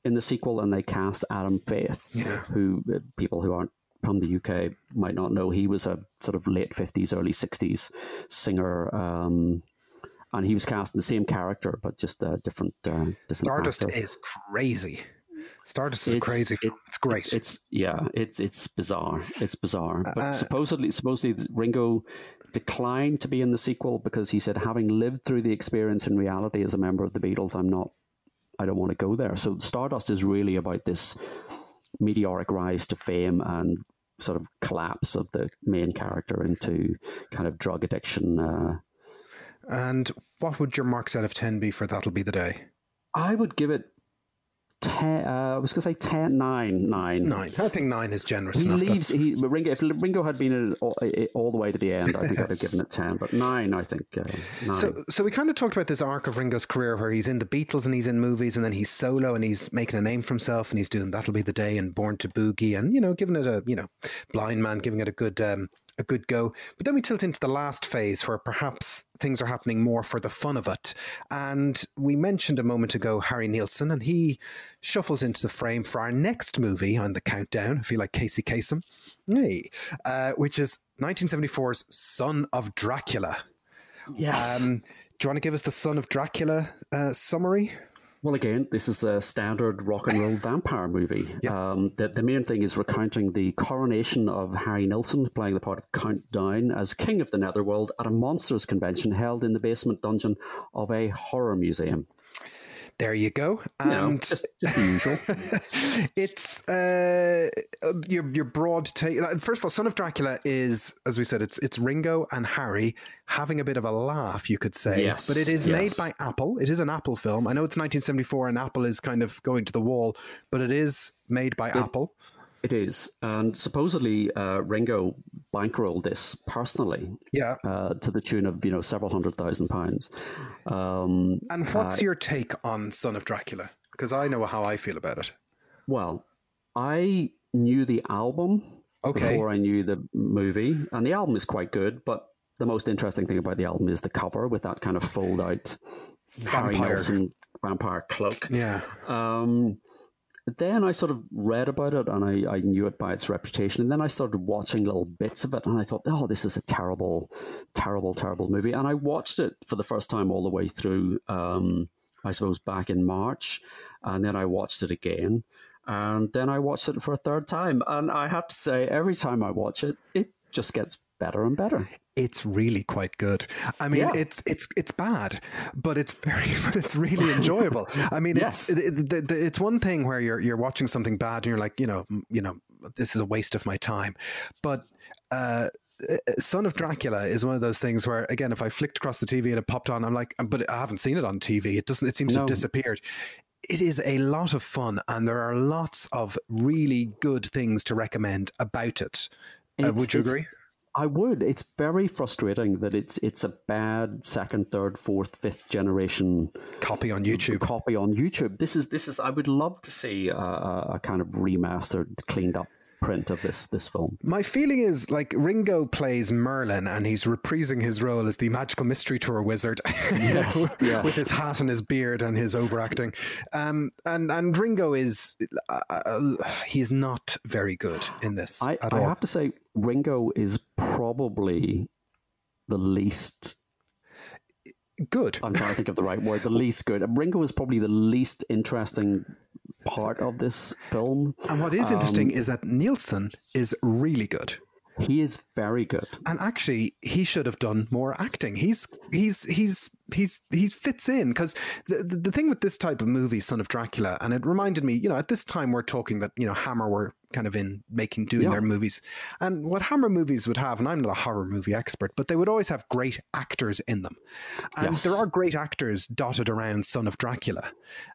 in the sequel, and they cast Adam Faith, yeah. who uh, people who aren't from the UK might not know. He was a sort of late fifties, early sixties singer. Um, and he was cast in the same character, but just a different. Uh, different Stardust actor. is crazy. Stardust is it's, crazy. It's, it's great. It's, it's, yeah. It's it's bizarre. It's bizarre. But uh, supposedly, supposedly Ringo declined to be in the sequel because he said, having lived through the experience in reality as a member of the Beatles, I'm not. I don't want to go there. So Stardust is really about this meteoric rise to fame and sort of collapse of the main character into kind of drug addiction. Uh, and what would your marks out of 10 be for That'll Be the Day? I would give it ten, uh, I was going to say 10, 9, 9. 9. I think 9 is generous he enough. Leaves, he, Ringo, if Ringo had been all, all, the way to the end, I think I'd have (laughs) given it 10. But 9, I think. Uh, nine. So, so we kind of talked about this arc of Ringo's career where he's in the Beatles and he's in movies and then he's solo and he's making a name for himself and he's doing That'll Be the Day and Born to Boogie and, you know, giving it a, you know, Blind Man, giving it a good um, a good go. But then we tilt into the last phase where perhaps things are happening more for the fun of it. And we mentioned a moment ago Harry Nilsson, and he shuffles into the frame for our next movie on the countdown. if you like Casey Kasem, hey, uh, which is 1974's Son of Dracula. Yes. Um, do you want to give us the Son of Dracula uh, summary? Well, again, this is a standard rock and roll (laughs) vampire movie. Um, the, the main thing is recounting the coronation of Harry Nilsson, playing the part of Count Downe, as King of the Netherworld at a monsters convention held in the basement dungeon of a horror museum. There you go. And no, just, just the usual. (laughs) it's uh, your your broad take. First of all, Son of Dracula is, as we said, it's it's Ringo and Harry having a bit of a laugh, you could say. Yes, but it is yes. made by Apple. It is an Apple film. I know it's 1974 and Apple is kind of going to the wall, but it is made by it, Apple. It is, and supposedly uh, Ringo bankrolled this personally, yeah, uh, to the tune of you know several hundred thousand pounds. Um, and what's uh, your take on Son of Dracula? Because I know how I feel about it. Well, I knew the album okay. before I knew the movie, and the album is quite good. But the most interesting thing about the album is the cover with that kind of fold out vampire. Harry Nilsson vampire cloak. Yeah. Um, then I sort of read about it and I, I knew it by its reputation. And then I started watching little bits of it and I thought, oh, this is a terrible, terrible, terrible movie. And I watched it for the first time all the way through, um, I suppose, back in March. And then I watched it again. And then I watched it for a third time. And I have to say, every time I watch it, it just gets better and better it's really quite good. I mean, yeah. it's it's it's bad, but it's very, (laughs) but it's really (laughs) enjoyable. I mean, yes. it's it, it, it's one thing where you're you're watching something bad and you're like, you know, you know, this is a waste of my time, but. Uh, uh, Son of Dracula is one of those things where, again, if I flicked across the TV and it popped on, I'm like, but I haven't seen it on TV. It doesn't. It seems no. to have disappeared. It is a lot of fun, and there are lots of really good things to recommend about it. Uh, would you agree? I would. It's very frustrating that it's it's a bad second, third, fourth, fifth generation copy on YouTube. Copy on YouTube. This is this is. I would love to see a, a kind of remastered, cleaned up print of this this film. My feeling is like Ringo plays Merlin and he's reprising his role as the magical mystery tour wizard (laughs) Yes, with, yes. with his hat and his beard and his overacting. Um, and and Ringo is uh, uh, he's not very good in this I, I have to say, Ringo is probably the least. good. I'm trying to think of the right word. The least good. Ringo is probably the least interesting part of this film. And what is interesting Um, is that Nilsson is really good. He is very good. And actually, he should have done more acting. He's he's he's he's he fits in because the, the the thing with this type of movie, Son of Dracula, and it reminded me, you know, at this time we're talking that you know Hammer were kind of in making doing Yeah. their movies, and what Hammer movies would have, and I'm not a horror movie expert, but they would always have great actors in them, and Yes. there are great actors dotted around Son of Dracula,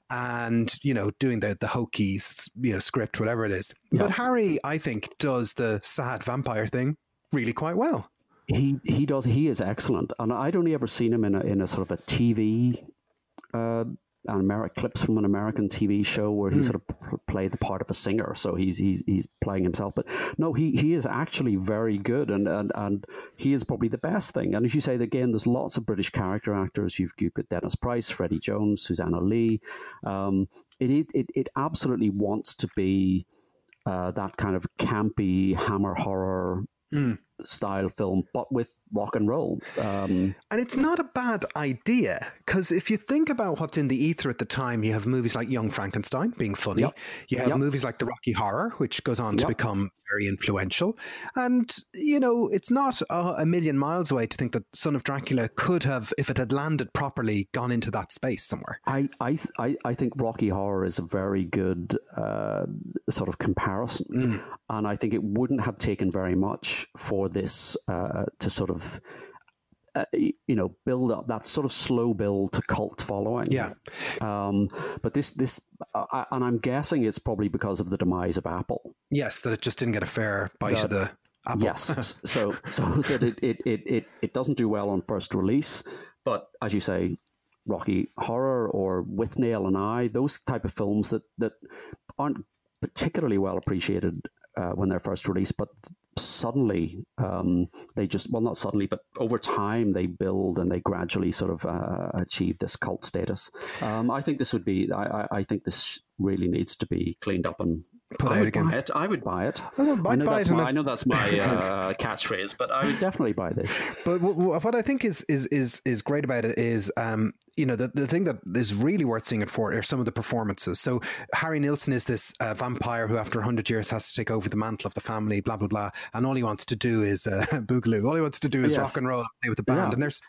and you know doing the the hokey you know script, whatever it is. Yeah. But Harry, I think, does the sad vampire thing really quite well. He he does. He is excellent, and I'd only ever seen him in a in a sort of a TV. Uh, an Ameri- clips from an American TV show where he sort of p- played the part of a singer, so he's he's he's playing himself. But no, he he is actually very good, and and and he is probably the best thing. And as you say, again, there's lots of British character actors. You've, you've got Dennis Price, Freddie Jones, Suzanna Leigh. Um, it, it it it absolutely wants to be uh, that kind of campy hammer horror style film, but with rock and roll. Um, And it's not a bad idea because if you think about what's in the ether at the time, you have movies like Young Frankenstein being funny. Yep. You have Yep. movies like The Rocky Horror, which goes on to become very influential. And, you know, it's not a, a million miles away to think that Son of Dracula could have, if it had landed properly, gone into that space somewhere. I, I, I, I think Rocky Horror is a very good uh, sort of comparison. And I think it wouldn't have taken very much for this uh, to sort of, uh, you know, build up that sort of slow build to cult following. Yeah. Um, but this, this, uh, and I'm guessing it's probably because of the demise of Apple. Yes, that it just didn't get a fair bite of the apple. Yes. (laughs) so so that it, it, it, it, it doesn't do well on first release, but as you say, Rocky Horror or Withnail and I, those type of films that, that aren't particularly well appreciated uh, when they're first released, but suddenly um, they just well not suddenly but over time they build and they gradually sort of uh, achieve this cult status. Um, i think this would be I, I, I think this really needs to be cleaned up and Put I out would again. buy it. I would buy it. I would- I I'd know buy that's it my, I know that's my (laughs) uh, catchphrase, but I would definitely buy this. But w- w- what I think is is is is great about it is, um, you know, the the thing that is really worth seeing it for are some of the performances. So Harry Nilsson is this uh, vampire who, after hundred years, has to take over the mantle of the family. Blah blah blah, and all he wants to do is uh, (laughs) boogaloo. All he wants to do is Yes. rock and roll and play with the band. Yeah. And there's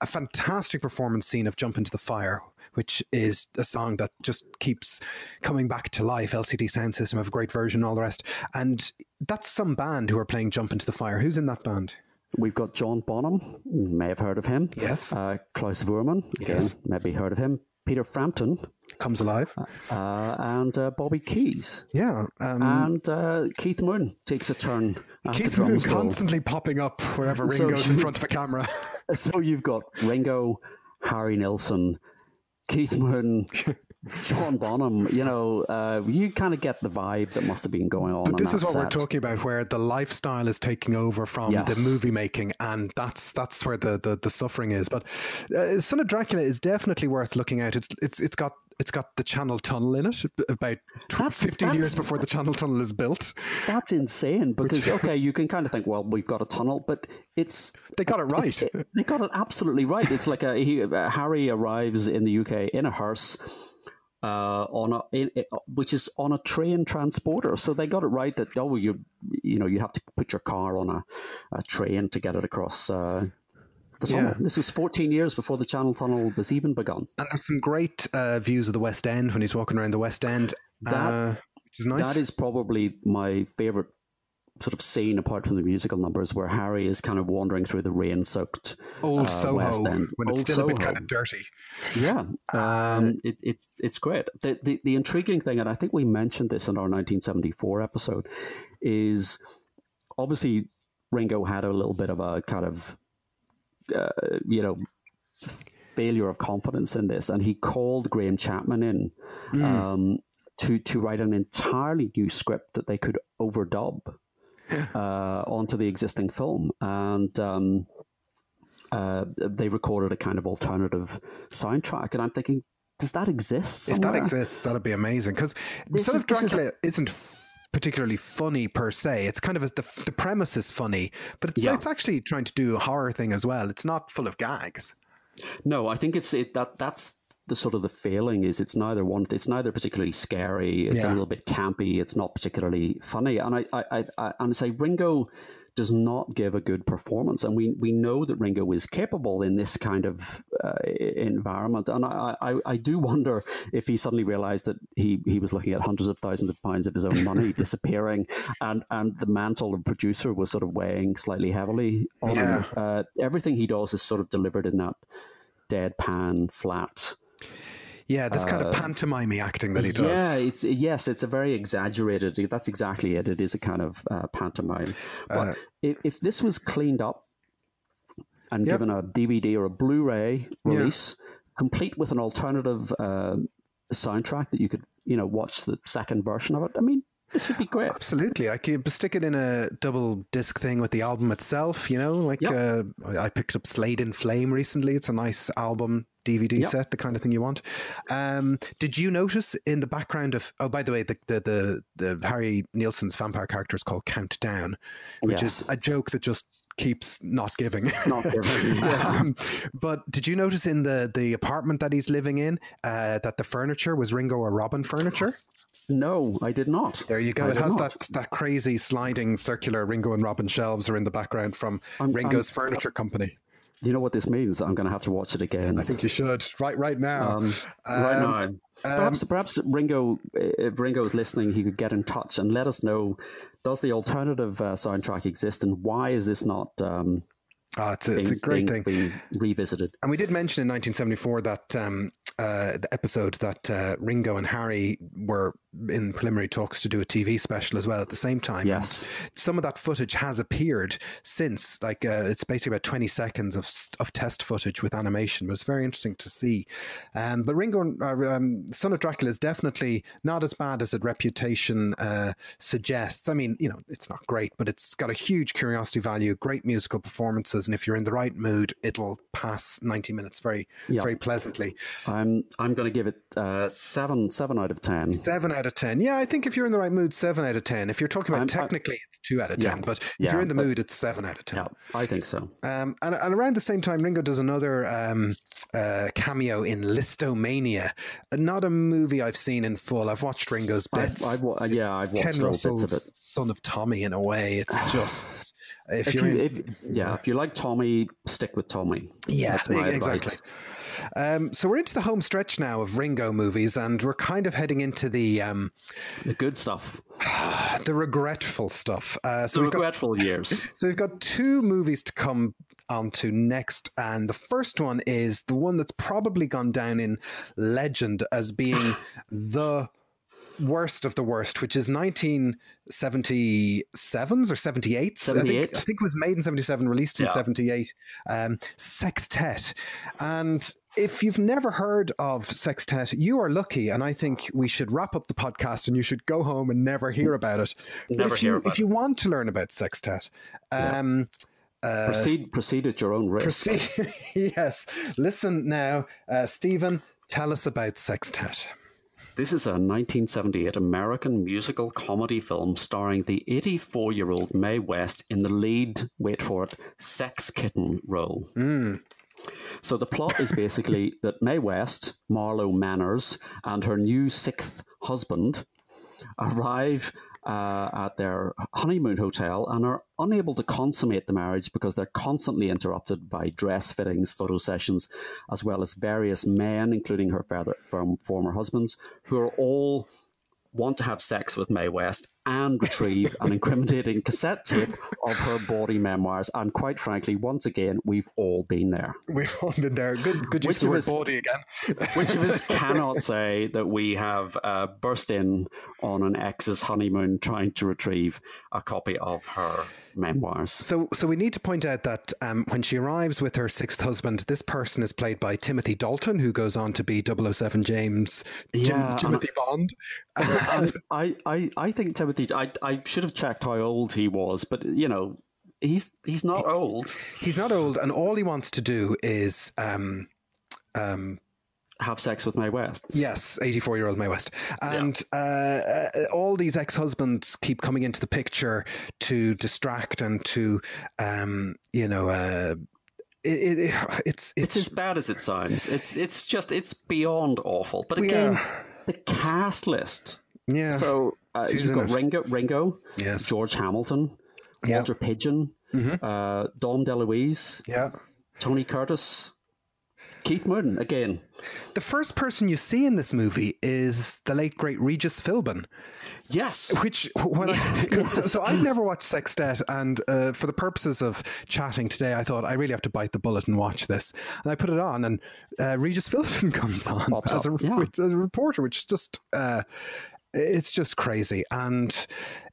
a fantastic performance scene of "Jump into the Fire," which is a song that just keeps coming back to life. LCD Soundsystem have a great version, and all the rest. And that's some band who are playing "Jump into the Fire." Who's in that band? We've got John Bonham, may have heard of him. Yes. Uh, Klaus Voormann, again, Yes. maybe heard of him. Peter Frampton Comes alive. uh, and uh, Bobby Keys. Yeah. Um, And uh, Keith Moon takes a turn Keith Moon constantly popping up wherever (laughs) So Ringo's in front of a camera. (laughs) So you've got Ringo, Harry Nilsson, Keith Moon, John Bonham. You know, uh, you kind of get the vibe that must have been going on. But this is what we're talking about, where the lifestyle is taking over from Yes. the movie making, and that's that's where the the, the suffering is. But uh, Son of Dracula is definitely worth looking at. It's it's it's got it's got the Channel Tunnel in it, about That's- 15 that's- years before the Channel Tunnel is built. That's insane because (laughs) okay, you can kind of think, well, we've got a tunnel, but it's They got it right. it- they got it absolutely right. It's like a he, uh, Harry arrives in the UK in a hearse. Uh, on a in, uh, which is on a train transporter, so they got it right that oh you you know you have to put your car on a, a train to get it across uh, the tunnel. Yeah. This was 14 years before the Channel Tunnel was even begun. And there's some great uh, views of the West End when he's walking around the West End, That- uh, which is nice. That is probably my favorite sort of scene apart from the musical numbers where Harry is kind of wandering through the rain-soaked Old uh, Soho West End. when it's Old still a bit kind of dirty. Yeah, Uh, um, it, it's it's great. The, the the intriguing thing, and I think we mentioned this in our 1974 episode, is obviously Ringo had a little bit of a kind of uh, you know failure of confidence in this, and he called Graham Chapman in. Um, to to write an entirely new script that they could overdub (laughs) uh, onto the existing film, and um, uh, they recorded a kind of alternative soundtrack. And I'm thinking, does that exist? Somewhere? If that exists, that'd be amazing. Because Son of Dracula is isn't particularly funny per se. It's kind of a, the the premise is funny, but it's yeah. it's actually trying to do a horror thing as well. It's not full of gags. No, I think it's it, that that's the sort of the failing is it's neither one it's neither particularly scary it's yeah. a little bit campy it's not particularly funny and I, I, I, I and I say Ringo does not give a good performance and we we know that Ringo is capable in this kind of uh, environment and I, I, I do wonder if he suddenly realized that he he was looking at hundreds of thousands of pounds of his own money (laughs) disappearing and and the mantle of producer was sort of weighing slightly heavily on yeah. him uh, everything he does is sort of delivered in that deadpan flat yeah, this kind of uh, pantomime acting that he does. Yeah, it's yes, it's a very exaggerated. That's exactly it. It is a kind of uh, pantomime. But uh, if, if this was cleaned up and yep. given a DVD or a Blu-ray release, yeah. complete with an alternative uh, soundtrack that you could, you know, watch the second version of it. I mean, this would be great. Absolutely. I could stick it in a double disc thing with the album itself, you know, like yep. uh, I picked up Slade in Flame recently. It's a nice album DVD yep. set, the kind of thing you want. Um, did you notice in the background of? Oh, by the way, the the the, the Harry Nilsson's vampire character is called Countdown, which yes. is a joke that just keeps not giving. Not giving. (laughs) Yeah. um, but did you notice in the the apartment that he's living in uh, that the furniture was Ringo or Robin furniture? No, I did not. There you go. I it has not. that that crazy sliding circular Ringo and Robin shelves are in the background from I'm, Ringo's I'm, furniture company you know what this means? I'm going to have to watch it again. I think you should right right now. Um, um, right now. Um, perhaps, perhaps Ringo, if Ringo is listening, he could get in touch and let us know: Does the alternative uh, soundtrack exist, and why is this not um, Oh, it's, a, being, it's a great being, thing. Being revisited. And we did mention in 1974 that um, uh, the episode that uh, Ringo and Harry were in preliminary talks to do a TV special as well at the same time. Yes. And some of that footage has appeared since. Like uh, it's basically about 20 seconds of, of test footage with animation. But it's very interesting to see. Um, but Ringo, uh, um, Son of Dracula is definitely not as bad as its reputation uh, suggests. I mean, you know, it's not great, but it's got a huge curiosity value, great musical performances and if you're in the right mood, it'll pass 90 minutes very, very pleasantly. I'm I'm going to give it uh, seven seven out of ten. Seven out of ten. Yeah, I think if you're in the right mood, seven out of ten. If you're talking about I'm, technically, I, it's two out of ten. Yeah, but if yeah, you're in the mood, it's seven out of ten. Yeah, I think so. Um, and, and around the same time, Ringo does another um, uh, cameo in Lisztomania. Not a movie I've seen in full. I've watched Ringo's bits. I've, I've, yeah, I've watched Ken Russell's bits of it. Son of Tommy, in a way. It's (sighs) just. If, if you, in, if, yeah, if you like Tommy, stick with Tommy. Yeah, exactly. Um, so we're into the home stretch now of Ringo movies, and we're kind of heading into the um, the good stuff, (sighs) the regretful stuff. Uh, so the regretful got, years. (laughs) So we've got two movies to come on to next, and the first one is the one that's probably gone down in legend as being (laughs) the worst of the worst, which is 1977s or 78s. 78. I think, I think it was made in 77, released in yeah. 78. Um, Sextet. And if you've never heard of Sextet, you are lucky. And I think we should wrap up the podcast and you should go home and never hear about it. Never if you, if you want to learn about Sextet, um, yeah. Uh, proceed, proceed at your own risk. Proceed, (laughs) yes. Listen now, uh, Stephen. Tell us about Sextet. This is a 1978 American musical comedy film starring the 84 year old Mae West in the lead, wait for it, sex kitten role. Mm. So the plot is basically that Mae West, Marlo Manners, and her new sixth husband arrive uh, at their honeymoon hotel and are unable to consummate the marriage because they're constantly interrupted by dress fittings, photo sessions, as well as various men, including her father, from former husbands, who are all want to have sex with Mae West and retrieve an incriminating cassette tape of her bawdy memoirs. And quite frankly, once again, we've all been there. We've all been there. Good, good use of the word bawdy again. (laughs) which of us cannot say that we have uh, burst in on an ex's honeymoon trying to retrieve a copy of her memoirs. So, so we need to point out that um, when she arrives with her sixth husband, this person is played by Timothy Dalton, who goes on to be 007 James yeah, Timothy Bond. (laughs) I, I, I think Timothy. I, I should have checked how old he was, but you know, he's he's not old. He's not old, and all he wants to do is. Um, um, have sex with Mae West. Yes, 84 year old Mae West. And yeah. uh, all these ex husbands keep coming into the picture to distract and to, um, you know, uh, it, it, it's, it's it's as bad as it sounds. It's it's just it's beyond awful. But again, yeah. the cast list. Yeah. So uh, you've got Ringo, Ringo, yes, George Hamilton, Walter yep. Pidgeon, mm-hmm. uh, Dom DeLuise, yeah, Tony Curtis, Keith Moon again. The first person you see in this movie is the late great Regis Philbin. Yes. Which when I, yes. (laughs) (laughs) So, so I've never watched Sextet, and uh, for the purposes of chatting today, I thought I really have to bite the bullet and watch this. And I put it on, and uh, Regis Philbin (laughs) comes on as a, yeah. a, reporter, which is just uh, it's just crazy and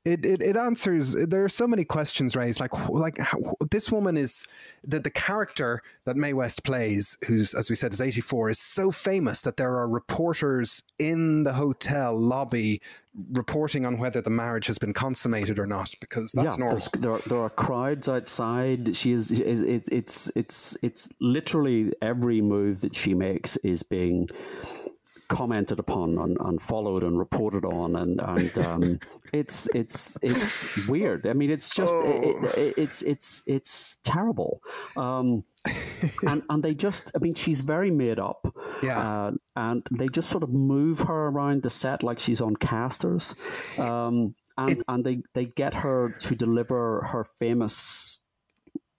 it, it, it answers there are so many questions raised like like how, this woman is the, the character that Mae West plays who's as we said is 84 is so famous that there are reporters in the hotel lobby reporting on whether the marriage has been consummated or not because that's yeah, normal. there are, there are crowds outside. She is it's it's it's it's literally every move that she makes is being commented upon and, and followed and reported on, and and um, (laughs) it's it's it's weird. I mean, it's just oh. it, it, it's it's it's terrible. Um, (laughs) and and they just I mean she's very made up. Yeah. Uh, and they just sort of move her around the set like she's on casters. Um, and, it, and they, they get her to deliver her famous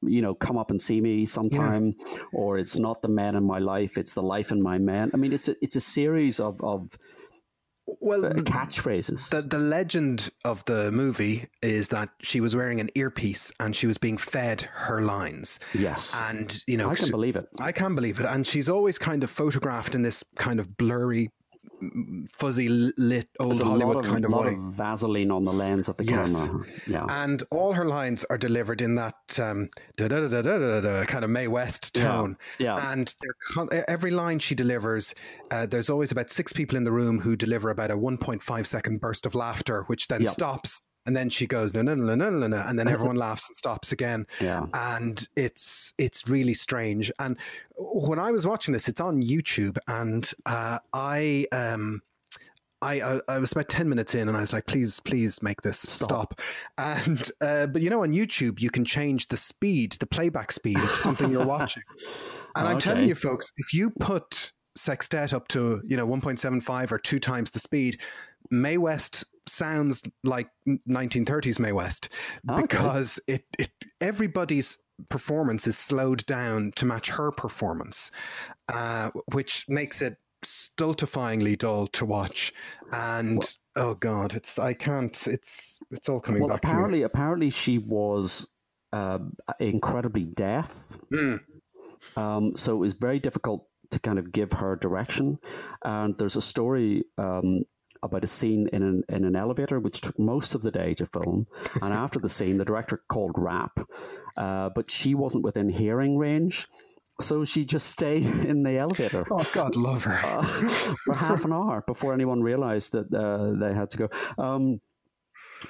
you know, come up and see me sometime, yeah. or it's not the man in my life, it's the life in my man. I mean, it's a, it's a series of, of well uh, catchphrases. The, the legend of the movie is that she was wearing an earpiece and she was being fed her lines. Yes, and you know, I can believe it. I can believe it, and she's always kind of photographed in this kind of blurry fuzzy lit old There's Hollywood of, kind of way. Of Vaseline on the lens of the yes. camera. Yeah, and all her lines are delivered in that um, kind of Mae West tone. Yeah, yeah. and every line she delivers, uh, there's always about six people in the room who deliver about a 1.5 second burst of laughter, which then yep. stops and then she goes no no no no no no and then (laughs) everyone laughs and stops again yeah and it's it's really strange and when i was watching this it's on youtube and uh, i um I, I, I was about ten minutes in, and I was like, "Please, please make this stop." stop. (laughs) And uh, but you know, on YouTube, you can change the speed, the playback speed of something you're watching. (laughs) And okay. I'm telling you, folks, if you put Sextet up to you know 1.75 or two times the speed, Mae West sounds like 1930s May West because it, it everybody's performance is slowed down to match her performance, uh, which makes it stultifyingly dull to watch. And well, oh god, it's I can't. It's it's all coming well, back. Apparently, apparently she was uh, incredibly deaf. Mm. Um, so it was very difficult to kind of give her direction. And there's a story um, about a scene in an, in an elevator, which took most of the day to film. (laughs) and after the scene, the director called wrap, uh, but she wasn't within hearing range. So she just stayed (laughs) in the elevator. Oh God, love her uh, for half an (laughs) hour before anyone realized that uh, they had to go. Um,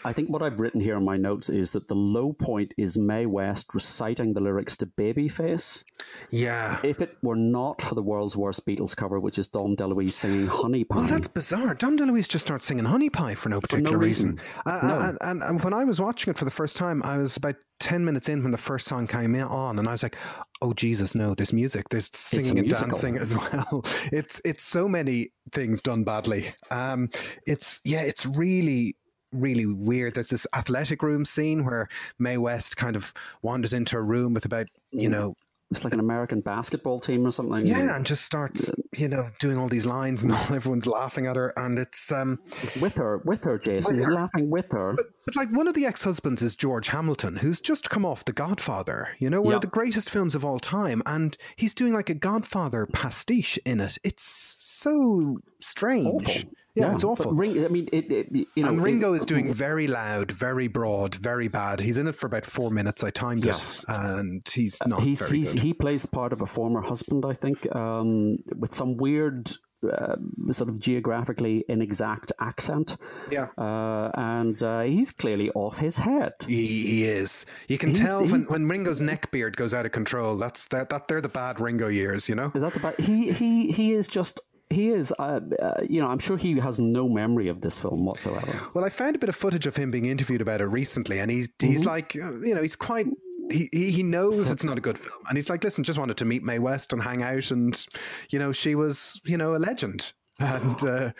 I think what I've written here in my notes is that the low point is Mae West reciting the lyrics to Babyface. Yeah. If it were not for the world's worst Beatles cover, which is Dom DeLuise singing Honey Pie. Well, that's bizarre. Dom DeLuise just starts singing Honey Pie for no particular for no reason. reason. Uh, no. and, and, and, when I was watching it for the first time, I was about 10 minutes in when the first song came on, and I was like, oh, Jesus, no, there's music. There's singing and dancing as well. (laughs) It's, it's so many things done badly. Um, it's, yeah, it's really really weird. There's this athletic room scene where Mae West kind of wanders into a room with about, you mm. know, it's like an American basketball team or something. Yeah, and just starts, you know, doing all these lines, and (laughs) all everyone's laughing at her, and it's um with her, with her, Jason, With her. laughing with her. But, but like one of the ex-husbands is George Hamilton, who's just come off The Godfather. You know, one Yeah. of the greatest films of all time, and he's doing like a Godfather pastiche in it. It's so strange. awful. Yeah, it's awful. Ring, I mean, it, it, you know, and Ringo it- is doing very loud, very broad, very bad. He's in it for about four minutes. I timed Yes. it, and he's not he's very he's good. he plays the part of a former husband, I think, um, with some weird. Uh, sort of geographically inexact accent, Yeah. uh, and uh, he's clearly off his head. He, he is. You can He's- tell when, he's- when Ringo's neck beard goes out of control. That's that, that they're the bad Ringo years, you know. That's about he he he is just he is uh, uh, you know I'm sure he has no memory of this film whatsoever. Well, I found a bit of footage of him being interviewed about it recently, and he's he's Mm-hmm. like, uh, you know, he's quite. He, he knows it's not a good film, and he's like, listen, just wanted to meet Mae West and hang out, and you know, she was, you know, a legend, (laughs) and uh,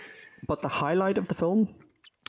But the highlight of the film,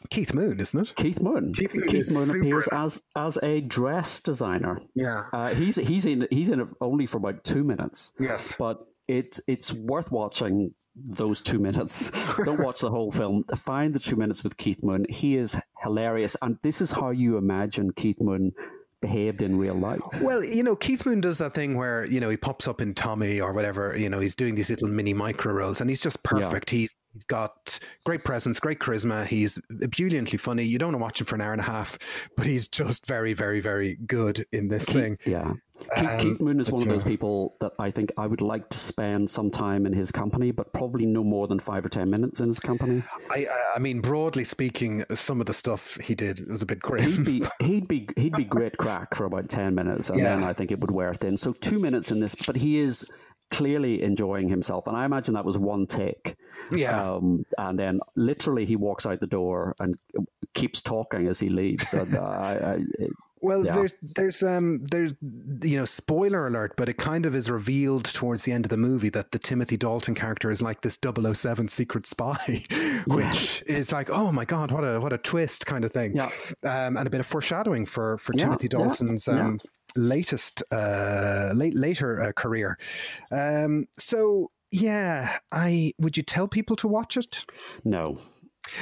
Keith Moon, isn't it? Keith Moon. Keith Moon Keith Moon appears as as a dress designer. Yeah. Uh, he's he's in he's in it only for about two minutes. Yes. but it's it's worth watching those two minutes. (laughs) Don't watch the whole film. Find the two minutes with Keith Moon. He is hilarious, and this is how you imagine Keith Moon behaved in real life. Well, you know, Keith Moon does that thing where, you know, he pops up in Tommy or whatever, you know, he's doing these little mini micro roles and he's just perfect. He's he's got great presence, great charisma. He's ebulliently funny. You don't want to watch him for an hour and a half, but he's just very, very, very good in this thing. Yeah. Keith, Um, Keith Moon is one of those people that I think I would like to spend some time in his company, but probably no more than five or ten minutes in his company. I, I- mean, broadly speaking, some of the stuff he did was a bit He'd grim. be (laughs) he'd be he'd be great crack for about ten minutes, and then I think it would wear thin. So two minutes in this, but he is clearly enjoying himself, and I imagine that was one take. Yeah. Um, and then literally he walks out the door and keeps talking as he leaves. And uh, I, Well, Yeah. there's there's um there's you know spoiler alert, but it kind of is revealed towards the end of the movie that the Timothy Dalton character is like this 007 secret spy, (laughs) which is like oh my god, what a what a twist kind of thing. Yeah. Um, and a bit of foreshadowing for for Yeah, Timothy Dalton's yeah. um latest uh late later uh, career. Um, so yeah, I would you tell people to watch it? no.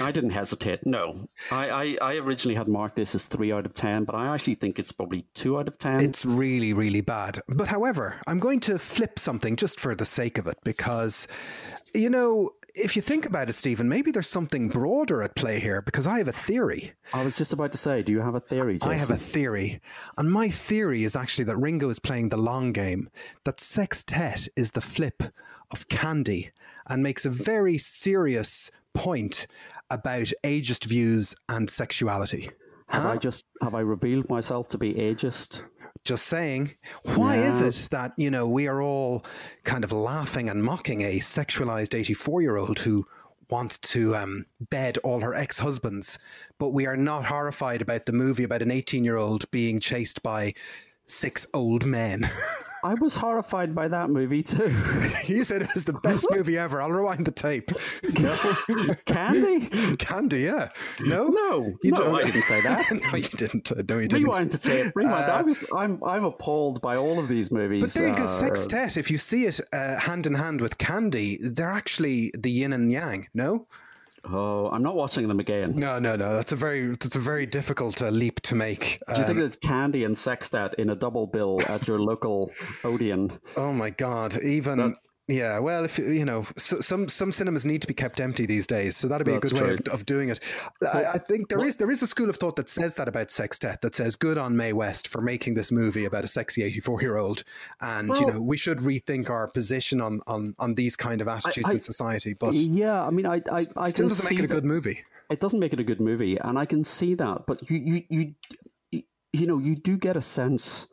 I didn't hesitate. No, I, I, I originally had marked this as three out of ten, but I actually think it's probably two out of ten. It's really, really bad. But however, I'm going to flip something just for the sake of it because, you know, if you think about it, Stephen, maybe there's something broader at play here because I have a theory. I was just about to say, do you have a theory, Jason? I have a theory. And my theory is actually that Ringo is playing the long game, that Sextet is the flip of Candy and makes a very serious point about ageist views and sexuality. Have I just have I revealed myself to be ageist? Just saying, why is it that, you know, we are all kind of laughing and mocking a sexualized 84 year old who wants to um, bed all her ex husbands, but we are not horrified about the movie about an 18 year old being chased by six old men? I was horrified by that movie too. (laughs) you said it was the best movie ever. I'll rewind the tape. (laughs) Candy? Candy, yeah. No? No, You no, don't- I didn't say that. (laughs) no, you didn't. Uh, No, you didn't. Rewind the tape. Rewind. I was. I'm. I'm appalled by all of these movies. But there you go, uh, sextet. If you see it uh, hand in hand with Candy, they're actually the yin and yang. No, Oh, I'm not watching them again. no, no, no. That's a very that's a very difficult uh, leap to make. Do you think Um, there's candy and sextet in a double bill at your local Odeon? oh my god! Even yeah. Well, if you know, so, some some cinemas need to be kept empty these days, so that'd be a That's good way of, of doing it. I, I think there is there is a school of thought that says that about sextet. That says good on Mae West for making this movie about a sexy eighty four year old, and you know we should rethink our position on on on these kind of attitudes I- in society. But Yeah, I mean, I, I, I still doesn't make it a good movie. It doesn't make it a good movie, and I can see that. But you, you, you, you know, you do get a sense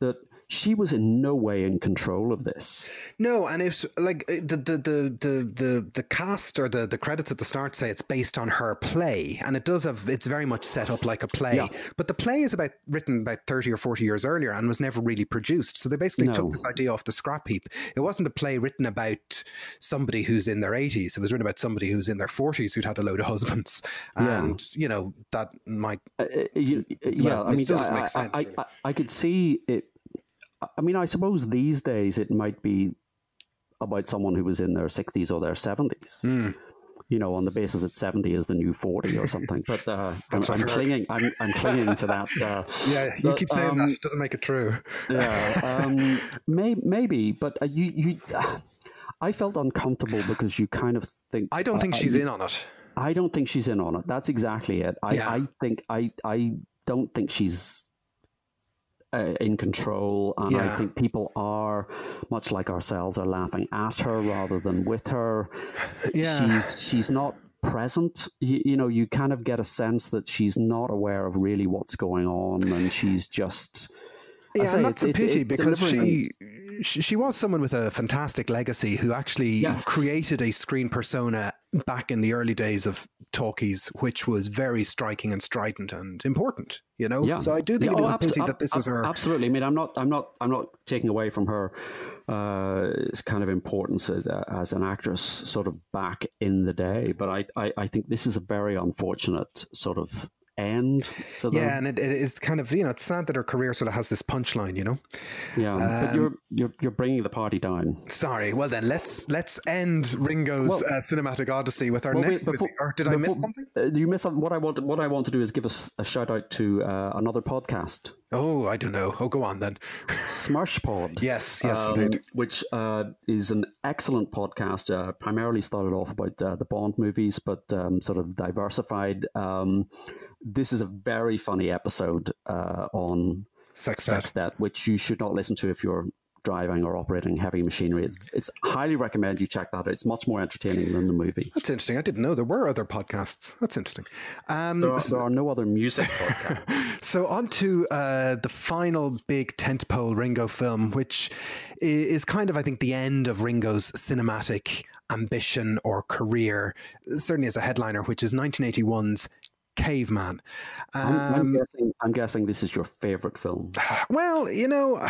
that she was in no way in control of this. No, and it's like uh, the the the the the, the cast or the, the credits at the start say it's based on her play, and it does have it's very much set up like a play. Yeah. But the play is about written about thirty or forty years earlier and was never really produced. So they basically No. took this idea off the scrap heap. It wasn't a play written about somebody who's in their eighties. It was written about somebody who's in their forties who'd had a load of husbands, Yeah. and you know that might Uh, uh, you, uh, yeah, Well, I it mean, still I, doesn't make I- sense, really. I, I could see it. I mean, I suppose these days it might be about someone who was in their 60s or their 70s. Mm. You know, on the basis that 70 is the new 40 or something. But uh, I'm, I'm clinging. I'm, I'm, clinging to that. Uh, (laughs) yeah, you keep saying um, that. It doesn't make it true. yeah, (laughs) um, may, maybe. But uh, you, you, I felt uncomfortable because you kind of think. I don't think she's in on it. I don't think she's in on it. That's exactly it. I, yeah. I think I, I don't think she's uh, in control, and yeah. I think people are much like ourselves are laughing at her rather than with her. Yeah. She's she's not present. You, you, know, you kind of get a sense that she's not aware of really what's going on, and she's just. Yeah, say, and that's it's, a pity it's, because she she was someone with a fantastic legacy who actually yes. created a screen persona back in the early days of talkies, which was very striking and strident and important. You know, yeah. so I do think yeah, it is oh, a pity that this ab- is her. Absolutely. I mean, I'm not, I'm not, I'm not taking away from her uh, kind of importance as, a, as an actress, sort of back in the day. But I, I, I think this is a very unfortunate sort of end to Yeah, and it, it, it's kind of you know it's sad that her career sort of has this punchline, you know. Yeah, um, but you're you're you're bringing the party down. Sorry. Well then, let's let's end Ringo's well, uh, cinematic odyssey with our well, next. Wait, before, movie. Or did before, I miss something? Uh, you miss something. What I want what I want to do is give a, a shout out to uh, another podcast. Oh, I don't know. Oh, go on then. SMERSH Pod. (laughs) yes, yes, um, indeed. Which uh, is an excellent podcast. Uh, primarily started off about uh, the Bond movies, but um, sort of diversified. Um, this is a very funny episode uh, on Sextet, which you should not listen to if you're driving or operating heavy machinery. It's, it's highly recommend you check that out. It's much more entertaining than the movie. That's interesting. I didn't know there were other podcasts. That's interesting. Um, there, are, there, are, no other music podcasts. (laughs) so on to uh, the final big tentpole Ringo film, which is kind of, I think, the end of Ringo's cinematic ambition or career, certainly as a headliner, which is 1981's Caveman. Um, I'm, I'm, um, guessing. I'm guessing this is your favorite film. (sighs) Well, you know,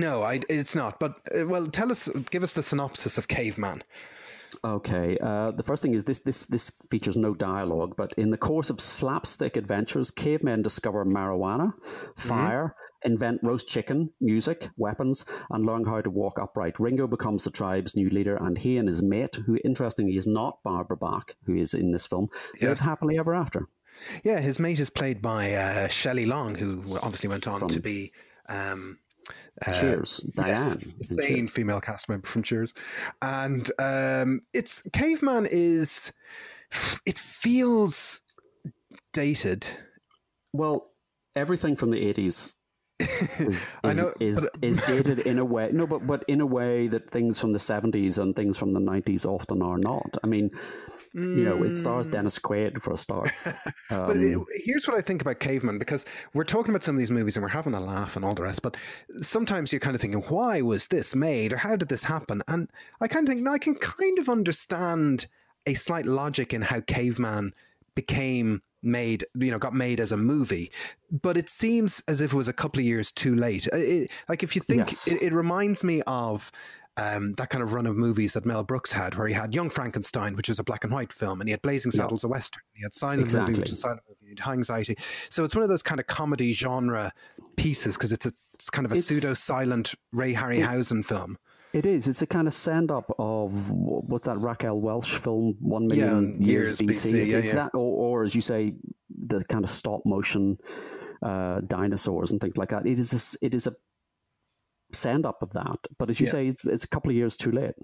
no, I, it's not. But uh, well, tell us, give us the synopsis of Caveman. Okay. Uh, the first thing is this: this this features no dialogue, but in the course of slapstick adventures, cavemen discover marijuana, fire, mm-hmm. invent roast chicken, music, weapons, and learn how to walk upright. Ringo becomes the tribe's new leader, and he and his mate, who interestingly is not Barbara Bach, who is in this film, yes. live happily ever after. Yeah, his mate is played by uh, Shelley Long, who obviously went on From to be. Um, uh, Cheers, Diane, yes, insane female cast member from Cheers, and um, it's Caveman is. It feels dated. Well, everything from the eighties (laughs) is, is, know, is, but, is, (laughs) dated in a way. No, but but in a way that things from the seventies and things from the nineties often are not. I mean, you know, it stars mm. Dennis Quaid for a start. Um, (laughs) but it, here's what I think about Caveman because we're talking about some of these movies and we're having a laugh and all the rest, but sometimes you're kind of thinking, why was this made or how did this happen? And I kind of think, no, I can kind of understand a slight logic in how Caveman became made, you know, got made as a movie, but it seems as if it was a couple of years too late. It, like if you think, yes. it, it reminds me of um, that kind of run of movies that Mel Brooks had, where he had Young Frankenstein, which is a black and white film, and he had Blazing Saddles, a western. He had Silent exactly. Movie, which is a silent movie. He had High Anxiety. So it's one of those kind of comedy genre pieces because it's a it's kind of a pseudo silent Ray Harryhausen it, film. It is. It's a kind of send up of what's that Raquel Welch film, One Million yeah, Years, BC. BC it's, yeah, it's yeah. that, or, or as you say, the kind of stop motion uh, dinosaurs and things like that. It is. A, it is a send up of that. But as you yeah. say, it's, it's a couple of years too late.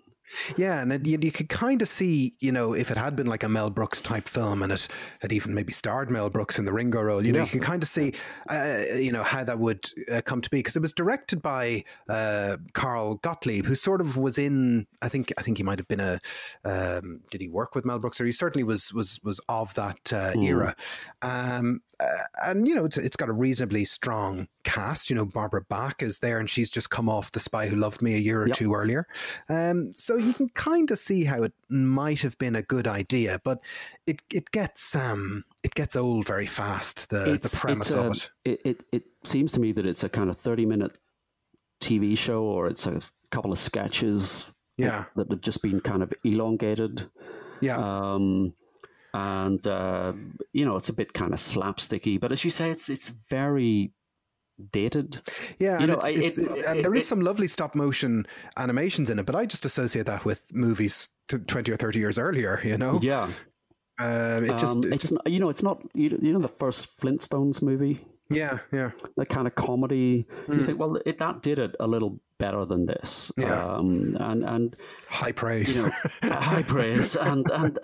Yeah, and it, you, you could kind of see, you know, if it had been like a Mel Brooks type film and it had even maybe starred Mel Brooks in the Ringo role, you know, yeah. you can kind of see, uh, you know, how that would uh, come to be because it was directed by uh, Carl Gottlieb, who sort of was in. I think I think he might have been a. Um, did he work with Mel Brooks, or he certainly was was was of that mm. era. Um, uh, and you know it's it's got a reasonably strong cast. You know, Barbara Bach is there, and she's just come off The Spy Who Loved Me a year or yep. two earlier. Um, so you can kind of see how it might have been a good idea, but it it gets um it gets old very fast. The it's, the premise a, of it. it. It it seems to me that it's a kind of thirty minute TV show, or it's a couple of sketches. Yeah, that, that have just been kind of elongated. Yeah. Um, and uh, you know it's a bit kind of slapsticky. But as you say, it's it's very dated. Yeah, You and, know, it's, I- it's, it- it- there is some lovely stop motion animations in it, but I just associate that with movies t- twenty or thirty years earlier. You know, Yeah, uh, it just, um, it it's just not, you know it's not you, you know the first Flintstones movie yeah, yeah, that kind of comedy. You think well it, that did it a little better than this. Yeah. Um, and and high praise. you know (laughs) high praise and and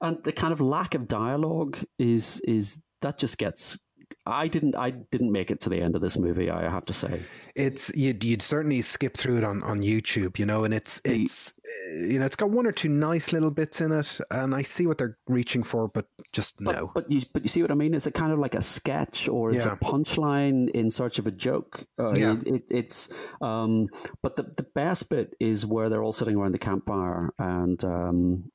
and the kind of lack of dialogue is is that just gets. I didn't. I didn't make it to the end of this movie. I have to say. it's you'd, you'd certainly skip through it on, on YouTube, you know, and it's The- it's uh, you know it's got one or two nice little bits in it, and I see what they're reaching for, but just But, no. but you but you see what I mean? Is it kind of like a sketch or is Yeah. a punchline in search of a joke? Uh, Yeah. it, it, it's um, but the the best bit is where they're all sitting around the campfire and um,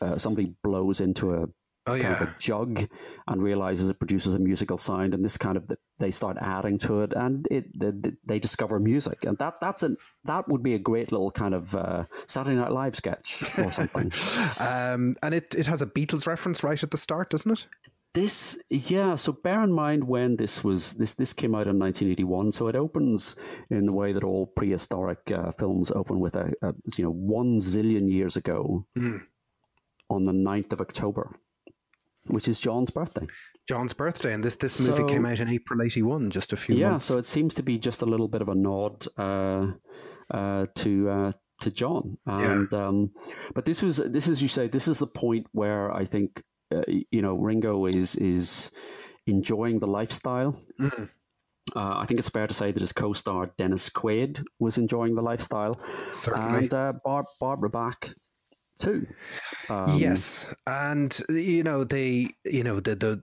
uh, somebody blows into a Oh kind of yeah, a jug and realizes it produces a musical sound and this kind of they start adding to it and it they, they discover music and that that's a that would be a great little kind of uh, Saturday Night Live sketch or something. (laughs) um, and it, it has a Beatles reference right at the start, doesn't it? This, yeah. So bear in mind when this was this this came out in 1981. So it opens in the way that all prehistoric uh, films open with a, a you know one zillion years ago on the 9th of October, which is John's birthday. John's birthday, and this this movie So- came out in April '81, just a few yeah. months. So it seems to be just a little bit of a nod uh, uh, to. Uh, to John, and um, but this was this is you say this is the point where I think uh, you know Ringo is is enjoying the lifestyle. Mm. Uh, I think it's fair to say that his co-star Dennis Quaid was enjoying the lifestyle, Certainly. and uh, Bar- Barbara Bach too. Um, yes, and you know they, you know the the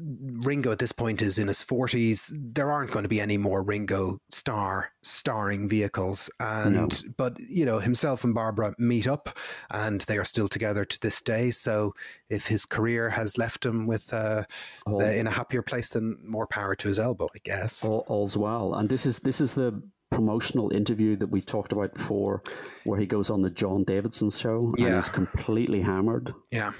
Ringo at this point is in his forties. There aren't going to be any more Ringo star starring vehicles, and but you know himself and Barbara meet up, and they are still together to this day. So if his career has left him with uh, All- uh, in a happier place, then more power to his elbow, I guess. all, all's well. And this is this is the promotional interview that we've talked about before, where he goes on the John Davidson show and Yeah. he's completely hammered. Yeah.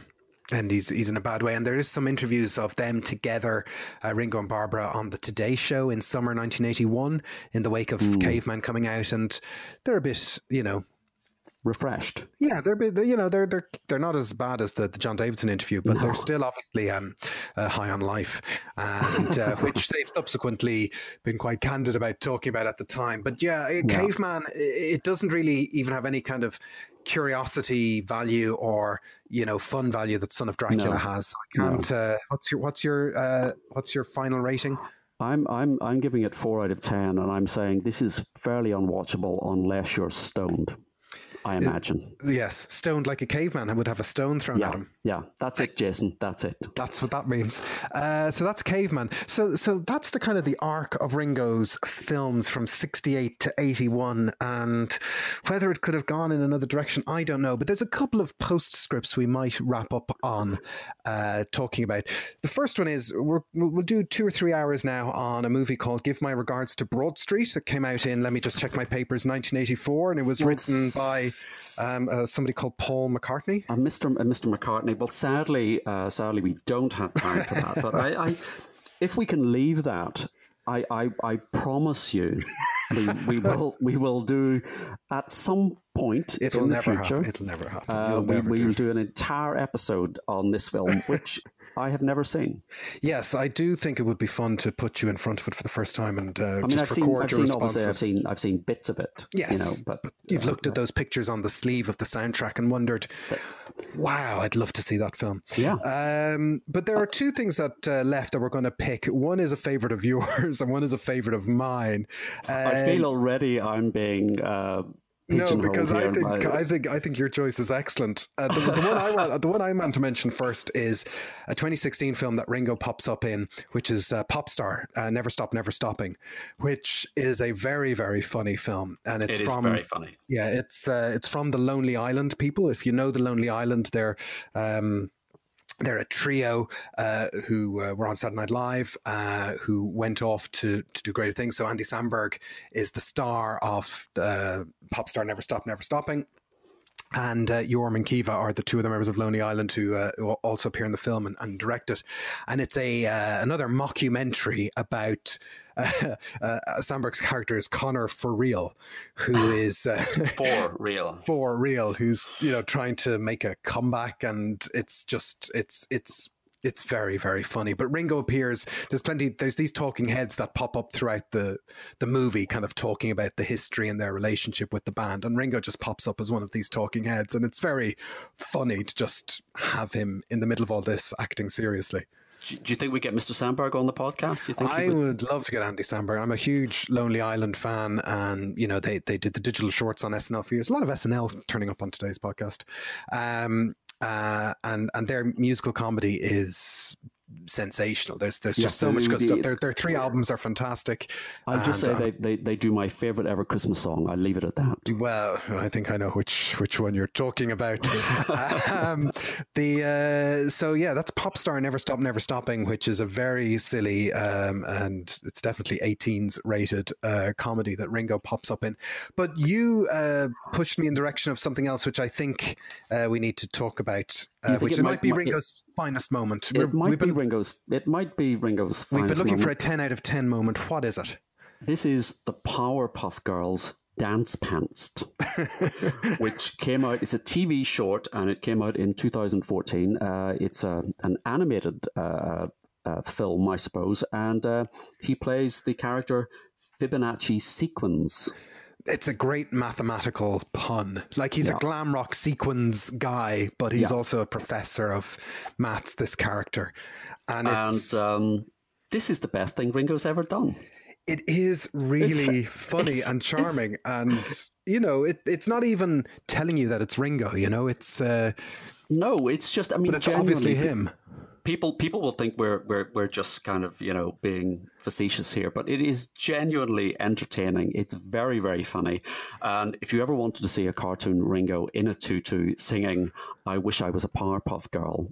And he's he's in a bad way. And there is some interviews of them together, uh, Ringo and Barbara, on the Today Show in summer 1981, in the wake of Caveman coming out, and they're a bit, you know, Refreshed. yeah, they're you know, they're they're they're not as bad as the, the John Davidson interview, but No. they're still obviously um, uh, high on life, and uh, (laughs) which they've subsequently been quite candid about talking about at the time. But yeah, uh, Caveman, it doesn't really even have any kind of curiosity value or you know fun value that Son of Dracula No. has. I can't. Uh, what's your what's your uh, what's your final rating? I'm I'm I'm giving it four out of ten, and I'm saying this is fairly unwatchable unless you're stoned. I imagine. Yes, stoned like a caveman and would have a stone thrown at him. yeah. That's it, Jason. That's it. That's what that means. Uh, so that's Caveman. So so that's the kind of the arc of Ringo's films from '68 to '81, and whether it could have gone in another direction, I don't know. But there's a couple of postscripts we might wrap up on uh, talking about. The first one is we're, we'll we'll do two or three hours now on a movie called "Give My Regards to Broad Street" that came out in let me just check my papers 1984, and it was written by um, uh, somebody called Paul McCartney. Uh, Mr. Uh, Mr. McCartney. Well, sadly, uh, sadly, we don't have time for that. But I, I, if we can leave that, I, I, I promise you, we, we will, we will do at some point It'll in the future. happen. It'll never happen. Uh, You'll We will do an entire episode on this film, which I have never seen. Yes, I do think it would be fun to put you in front of it for the first time and uh, I mean, just I've seen, record I've your seen obviously, I've seen, I've seen bits of it. Yes, you know, but You've uh, looked at those pictures on the sleeve of the soundtrack and wondered, "Wow, I'd love to see that film." Yeah. Um, but there are two things that uh, left that we're going to pick. One is a favorite of (laughs) yours, and one is a favorite of mine. I Um, feel already I'm being uh, no, because I think by- I think I think your choice is excellent. Uh, the, the one I want, the one I want to mention first is a 2016 film that Ringo pops up in, which is uh, Popstar, uh, Never Stop, Never Stopping, which is a very very funny film, and it's It is from very funny. yeah, it's uh, it's from the Lonely Island people. If you know the Lonely Island, they're um, they're a trio uh, who uh, were on Saturday Night Live, uh, who went off to to do great things. So Andy Samberg is the star of uh, Pop Star Never Stop Never Stopping. And uh, Jorma and Akiva are the two of the members of Lonely Island who, uh, who also appear in the film and, and direct it. And it's a uh, another mockumentary about (laughs) uh, uh, Samberg's character is Connor for real, who (laughs) is uh, (laughs) for real, for real, who's you know trying to make a comeback, and it's just it's it's it's very very funny. But ringo appears there's plenty there's these talking heads that pop up throughout the the movie kind of talking about the history and their relationship with the band and ringo just pops up as one of these talking heads and it's very funny to just have him in the middle of all this acting seriously do you think we get Mr. Samberg on the podcast? Do you think I would... would... love to get Andy Samberg. I'm a huge Lonely Island fan, and you know they they did the digital shorts on SNL for years. A lot of SNL turning up on today's podcast. Um, uh, and and their musical comedy is sensational. There's there's just so much good the, stuff. Their their three albums are fantastic. I'll just say um, they, they they do my favorite ever Christmas song. I'll leave it at that. Well, I think I know which which one you're talking about. (laughs) um, the uh, so yeah, that's pop star Never Stop Never Stopping, which is a very silly um, and it's definitely 18s rated uh, comedy that Ringo pops up in. But you uh, pushed me in the direction of something else, which I think uh, we need to talk about, uh, which might, might be Ringo's finest moment. It We're, might be been, Ringo's. It might be Ringo's. We've been looking moment. for a ten out of ten moment. What is it? This is the Powerpuff Girls Dance Pantsed, (laughs) which came out. It's a TV short, and it came out in 2014. Uh, it's a, an animated uh, uh, film, I suppose, and uh, he plays the character Fibonacci Sequins it's a great mathematical pun. Like he's yeah. a glam rock sequins guy, but he's yeah. also a professor of maths. This character, and, and um, this is the best thing Ringo's ever done. It is really it's, funny it's, and charming, and you know, it, it's not even telling you that it's Ringo. You know, it's uh, no, it's just. I mean, but it's obviously him people people will think we're we're we're just kind of you know being facetious here, but it is genuinely entertaining. It's very very funny, and if you ever wanted to see a cartoon Ringo in a tutu singing "I Wish I Was a Powerpuff Girl,"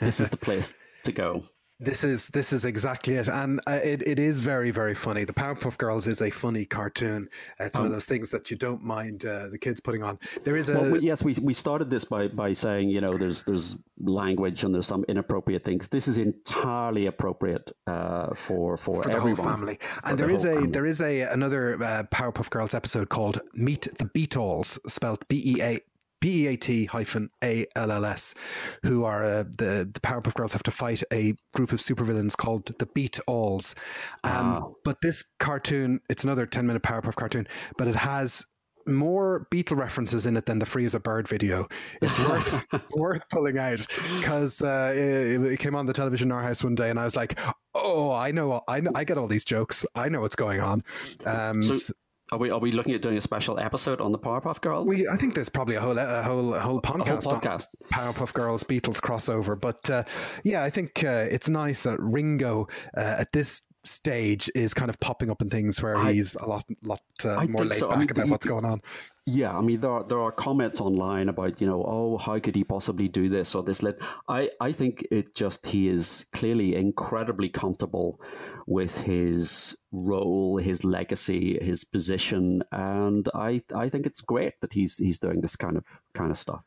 this is the place to go. This is this is exactly it, and uh, it, it is very very funny. The Powerpuff Girls is a funny cartoon. It's um, one of um, those things that you don't mind uh, the kids putting on. There is a well, yes. We, we started this by by saying you know there's there's language and there's some inappropriate things. This is entirely appropriate uh, for for, for the everyone, whole family. And there the is a family. there is a another uh, Powerpuff Girls episode called Meet the Beatles, spelled B E A BEAT hyphen ALLS, who are uh, the the Powerpuff Girls have to fight a group of supervillains called the Beat Alls. Um, oh. But this cartoon, it's another ten minute Powerpuff cartoon, but it has more Beatle references in it than the Free as a Bird video. It's worth (laughs) worth pulling out because uh, it, it, came on the television in our house one day, and I was like, "Oh, I know, I know, I get all these jokes. I know what's going on." Um, so, are we are we looking at doing a special episode on the Powerpuff Girls? We I think there's probably a whole a whole a whole podcast, a whole podcast. Powerpuff Girls Beatles crossover. But uh, yeah, I think uh, it's nice that Ringo uh, at this stage is kind of popping up in things where I, he's a lot lot uh, more laid so. back I mean, about what's going on. Yeah, I mean there are there are comments online about you know oh how could he possibly do this or this. I I think it just he is clearly incredibly comfortable with his role, his legacy, his position, and I I think it's great that he's he's doing this kind of kind of stuff.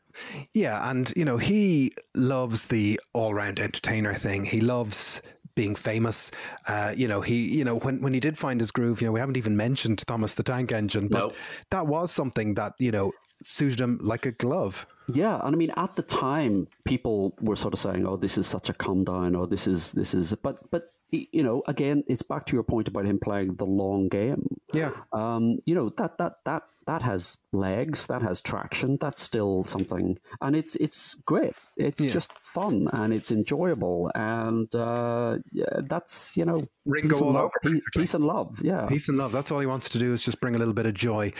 Yeah, and you know he loves the all round entertainer thing. He loves being famous. Uh, you know, he, you know, when, when he did find his groove, you know, we haven't even mentioned Thomas the Tank Engine, but no. that was something that, you know, suited him like a glove. Yeah, and I mean, at the time, people were sort of saying, "Oh, this is such a come down," or "This is this is," but but you know, again, it's back to your point about him playing the long game. Yeah. Um, you know that that that that has legs, that has traction, that's still something, and it's it's great. It's yeah. just fun and it's enjoyable, and uh, yeah, that's you know Ringo all love, over. Peace, peace, and love, yeah, peace and love. That's all he wants to do is just bring a little bit of joy.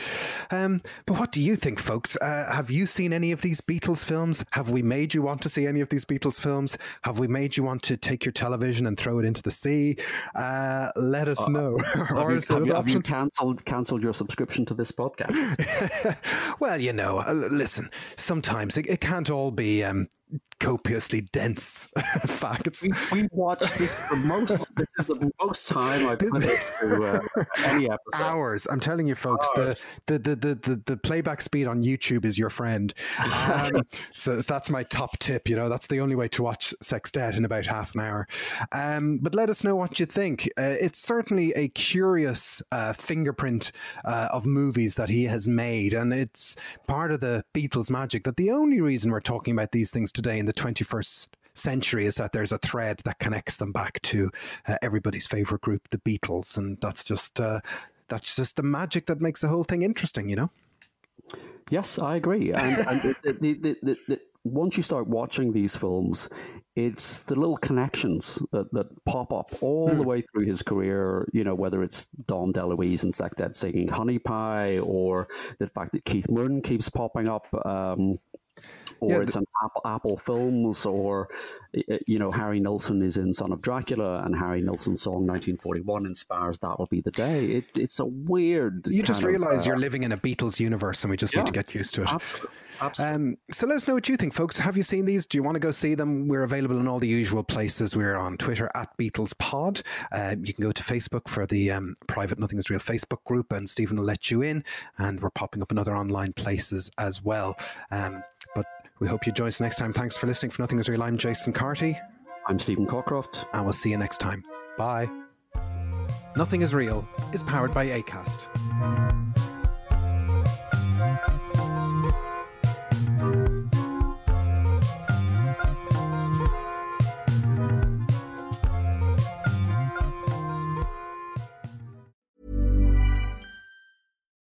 Um, but what do you think, folks? Uh, have you seen any of these Beatles films? Have we made you want to see any of these Beatles films? Have we made you want to take your television and throw it into the sea? Uh, let us uh, know. (laughs) or is have, you, have you cancelled cancelled your subscription to this podcast? (laughs) well, you know, uh, listen, sometimes it, it can't all be um, copiously dense (laughs) facts. We, we watched this for most this is the most time I've put into uh, any (laughs) episode. Hours. I'm telling you, folks, the, the, the, the, the, the playback speed on YouTube is your friend. Um, (laughs) so that's my top tip. You know, that's the only way to watch Sextet in about half an hour. Um, but let us know what you think. Uh, it's certainly a curious uh, fingerprint uh, of movies that he has made, and it's part of the Beatles magic that the only reason we're talking about these things today in the 21st century is that there's a thread that connects them back to uh, everybody's favorite group, the Beatles, and that's just uh, that's just the magic that makes the whole thing interesting, you know. Yes, I agree. And, and the, the, the, the, once you start watching these films, it's the little connections that, that pop up all mm. the hmm. way through his career, you know, whether it's Dom DeLuise and Sextet singing Honey Pie or the fact that Keith Moon keeps popping up. Um, or yeah, it's on Apple, Apple Films, or you know Harry Nilsson is in Son of Dracula, and Harry Nilsson's song 1941 inspires "That'll Be the Day." It's it's a weird. You just realize of, uh, you're living in a Beatles universe, and we just yeah, need to get used to it. Absolutely. absolutely. Um, so let us know what you think, folks. Have you seen these? Do you want to go see them? We're available in all the usual places. We're on Twitter at Beatles Pod. Uh, you can go to Facebook for the um, private Nothing Is Real Facebook group, and Stephen will let you in. And we're popping up in other online places as well. Um, we hope you join us next time. Thanks for listening. For Nothing Is Real, I'm Jason Carty. I'm Stephen Cockcroft. And we'll see you next time. Bye. Nothing is Real is powered by ACAST.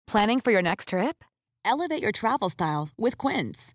Planning for your next trip? Elevate your travel style with Quince.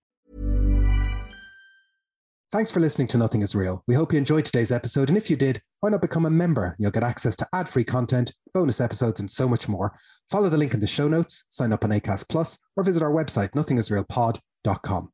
Thanks for listening to Nothing is Real. We hope you enjoyed today's episode. And if you did, why not become a member? You'll get access to ad free content, bonus episodes, and so much more. Follow the link in the show notes, sign up on ACAST Plus, or visit our website, nothingisrealpod.com.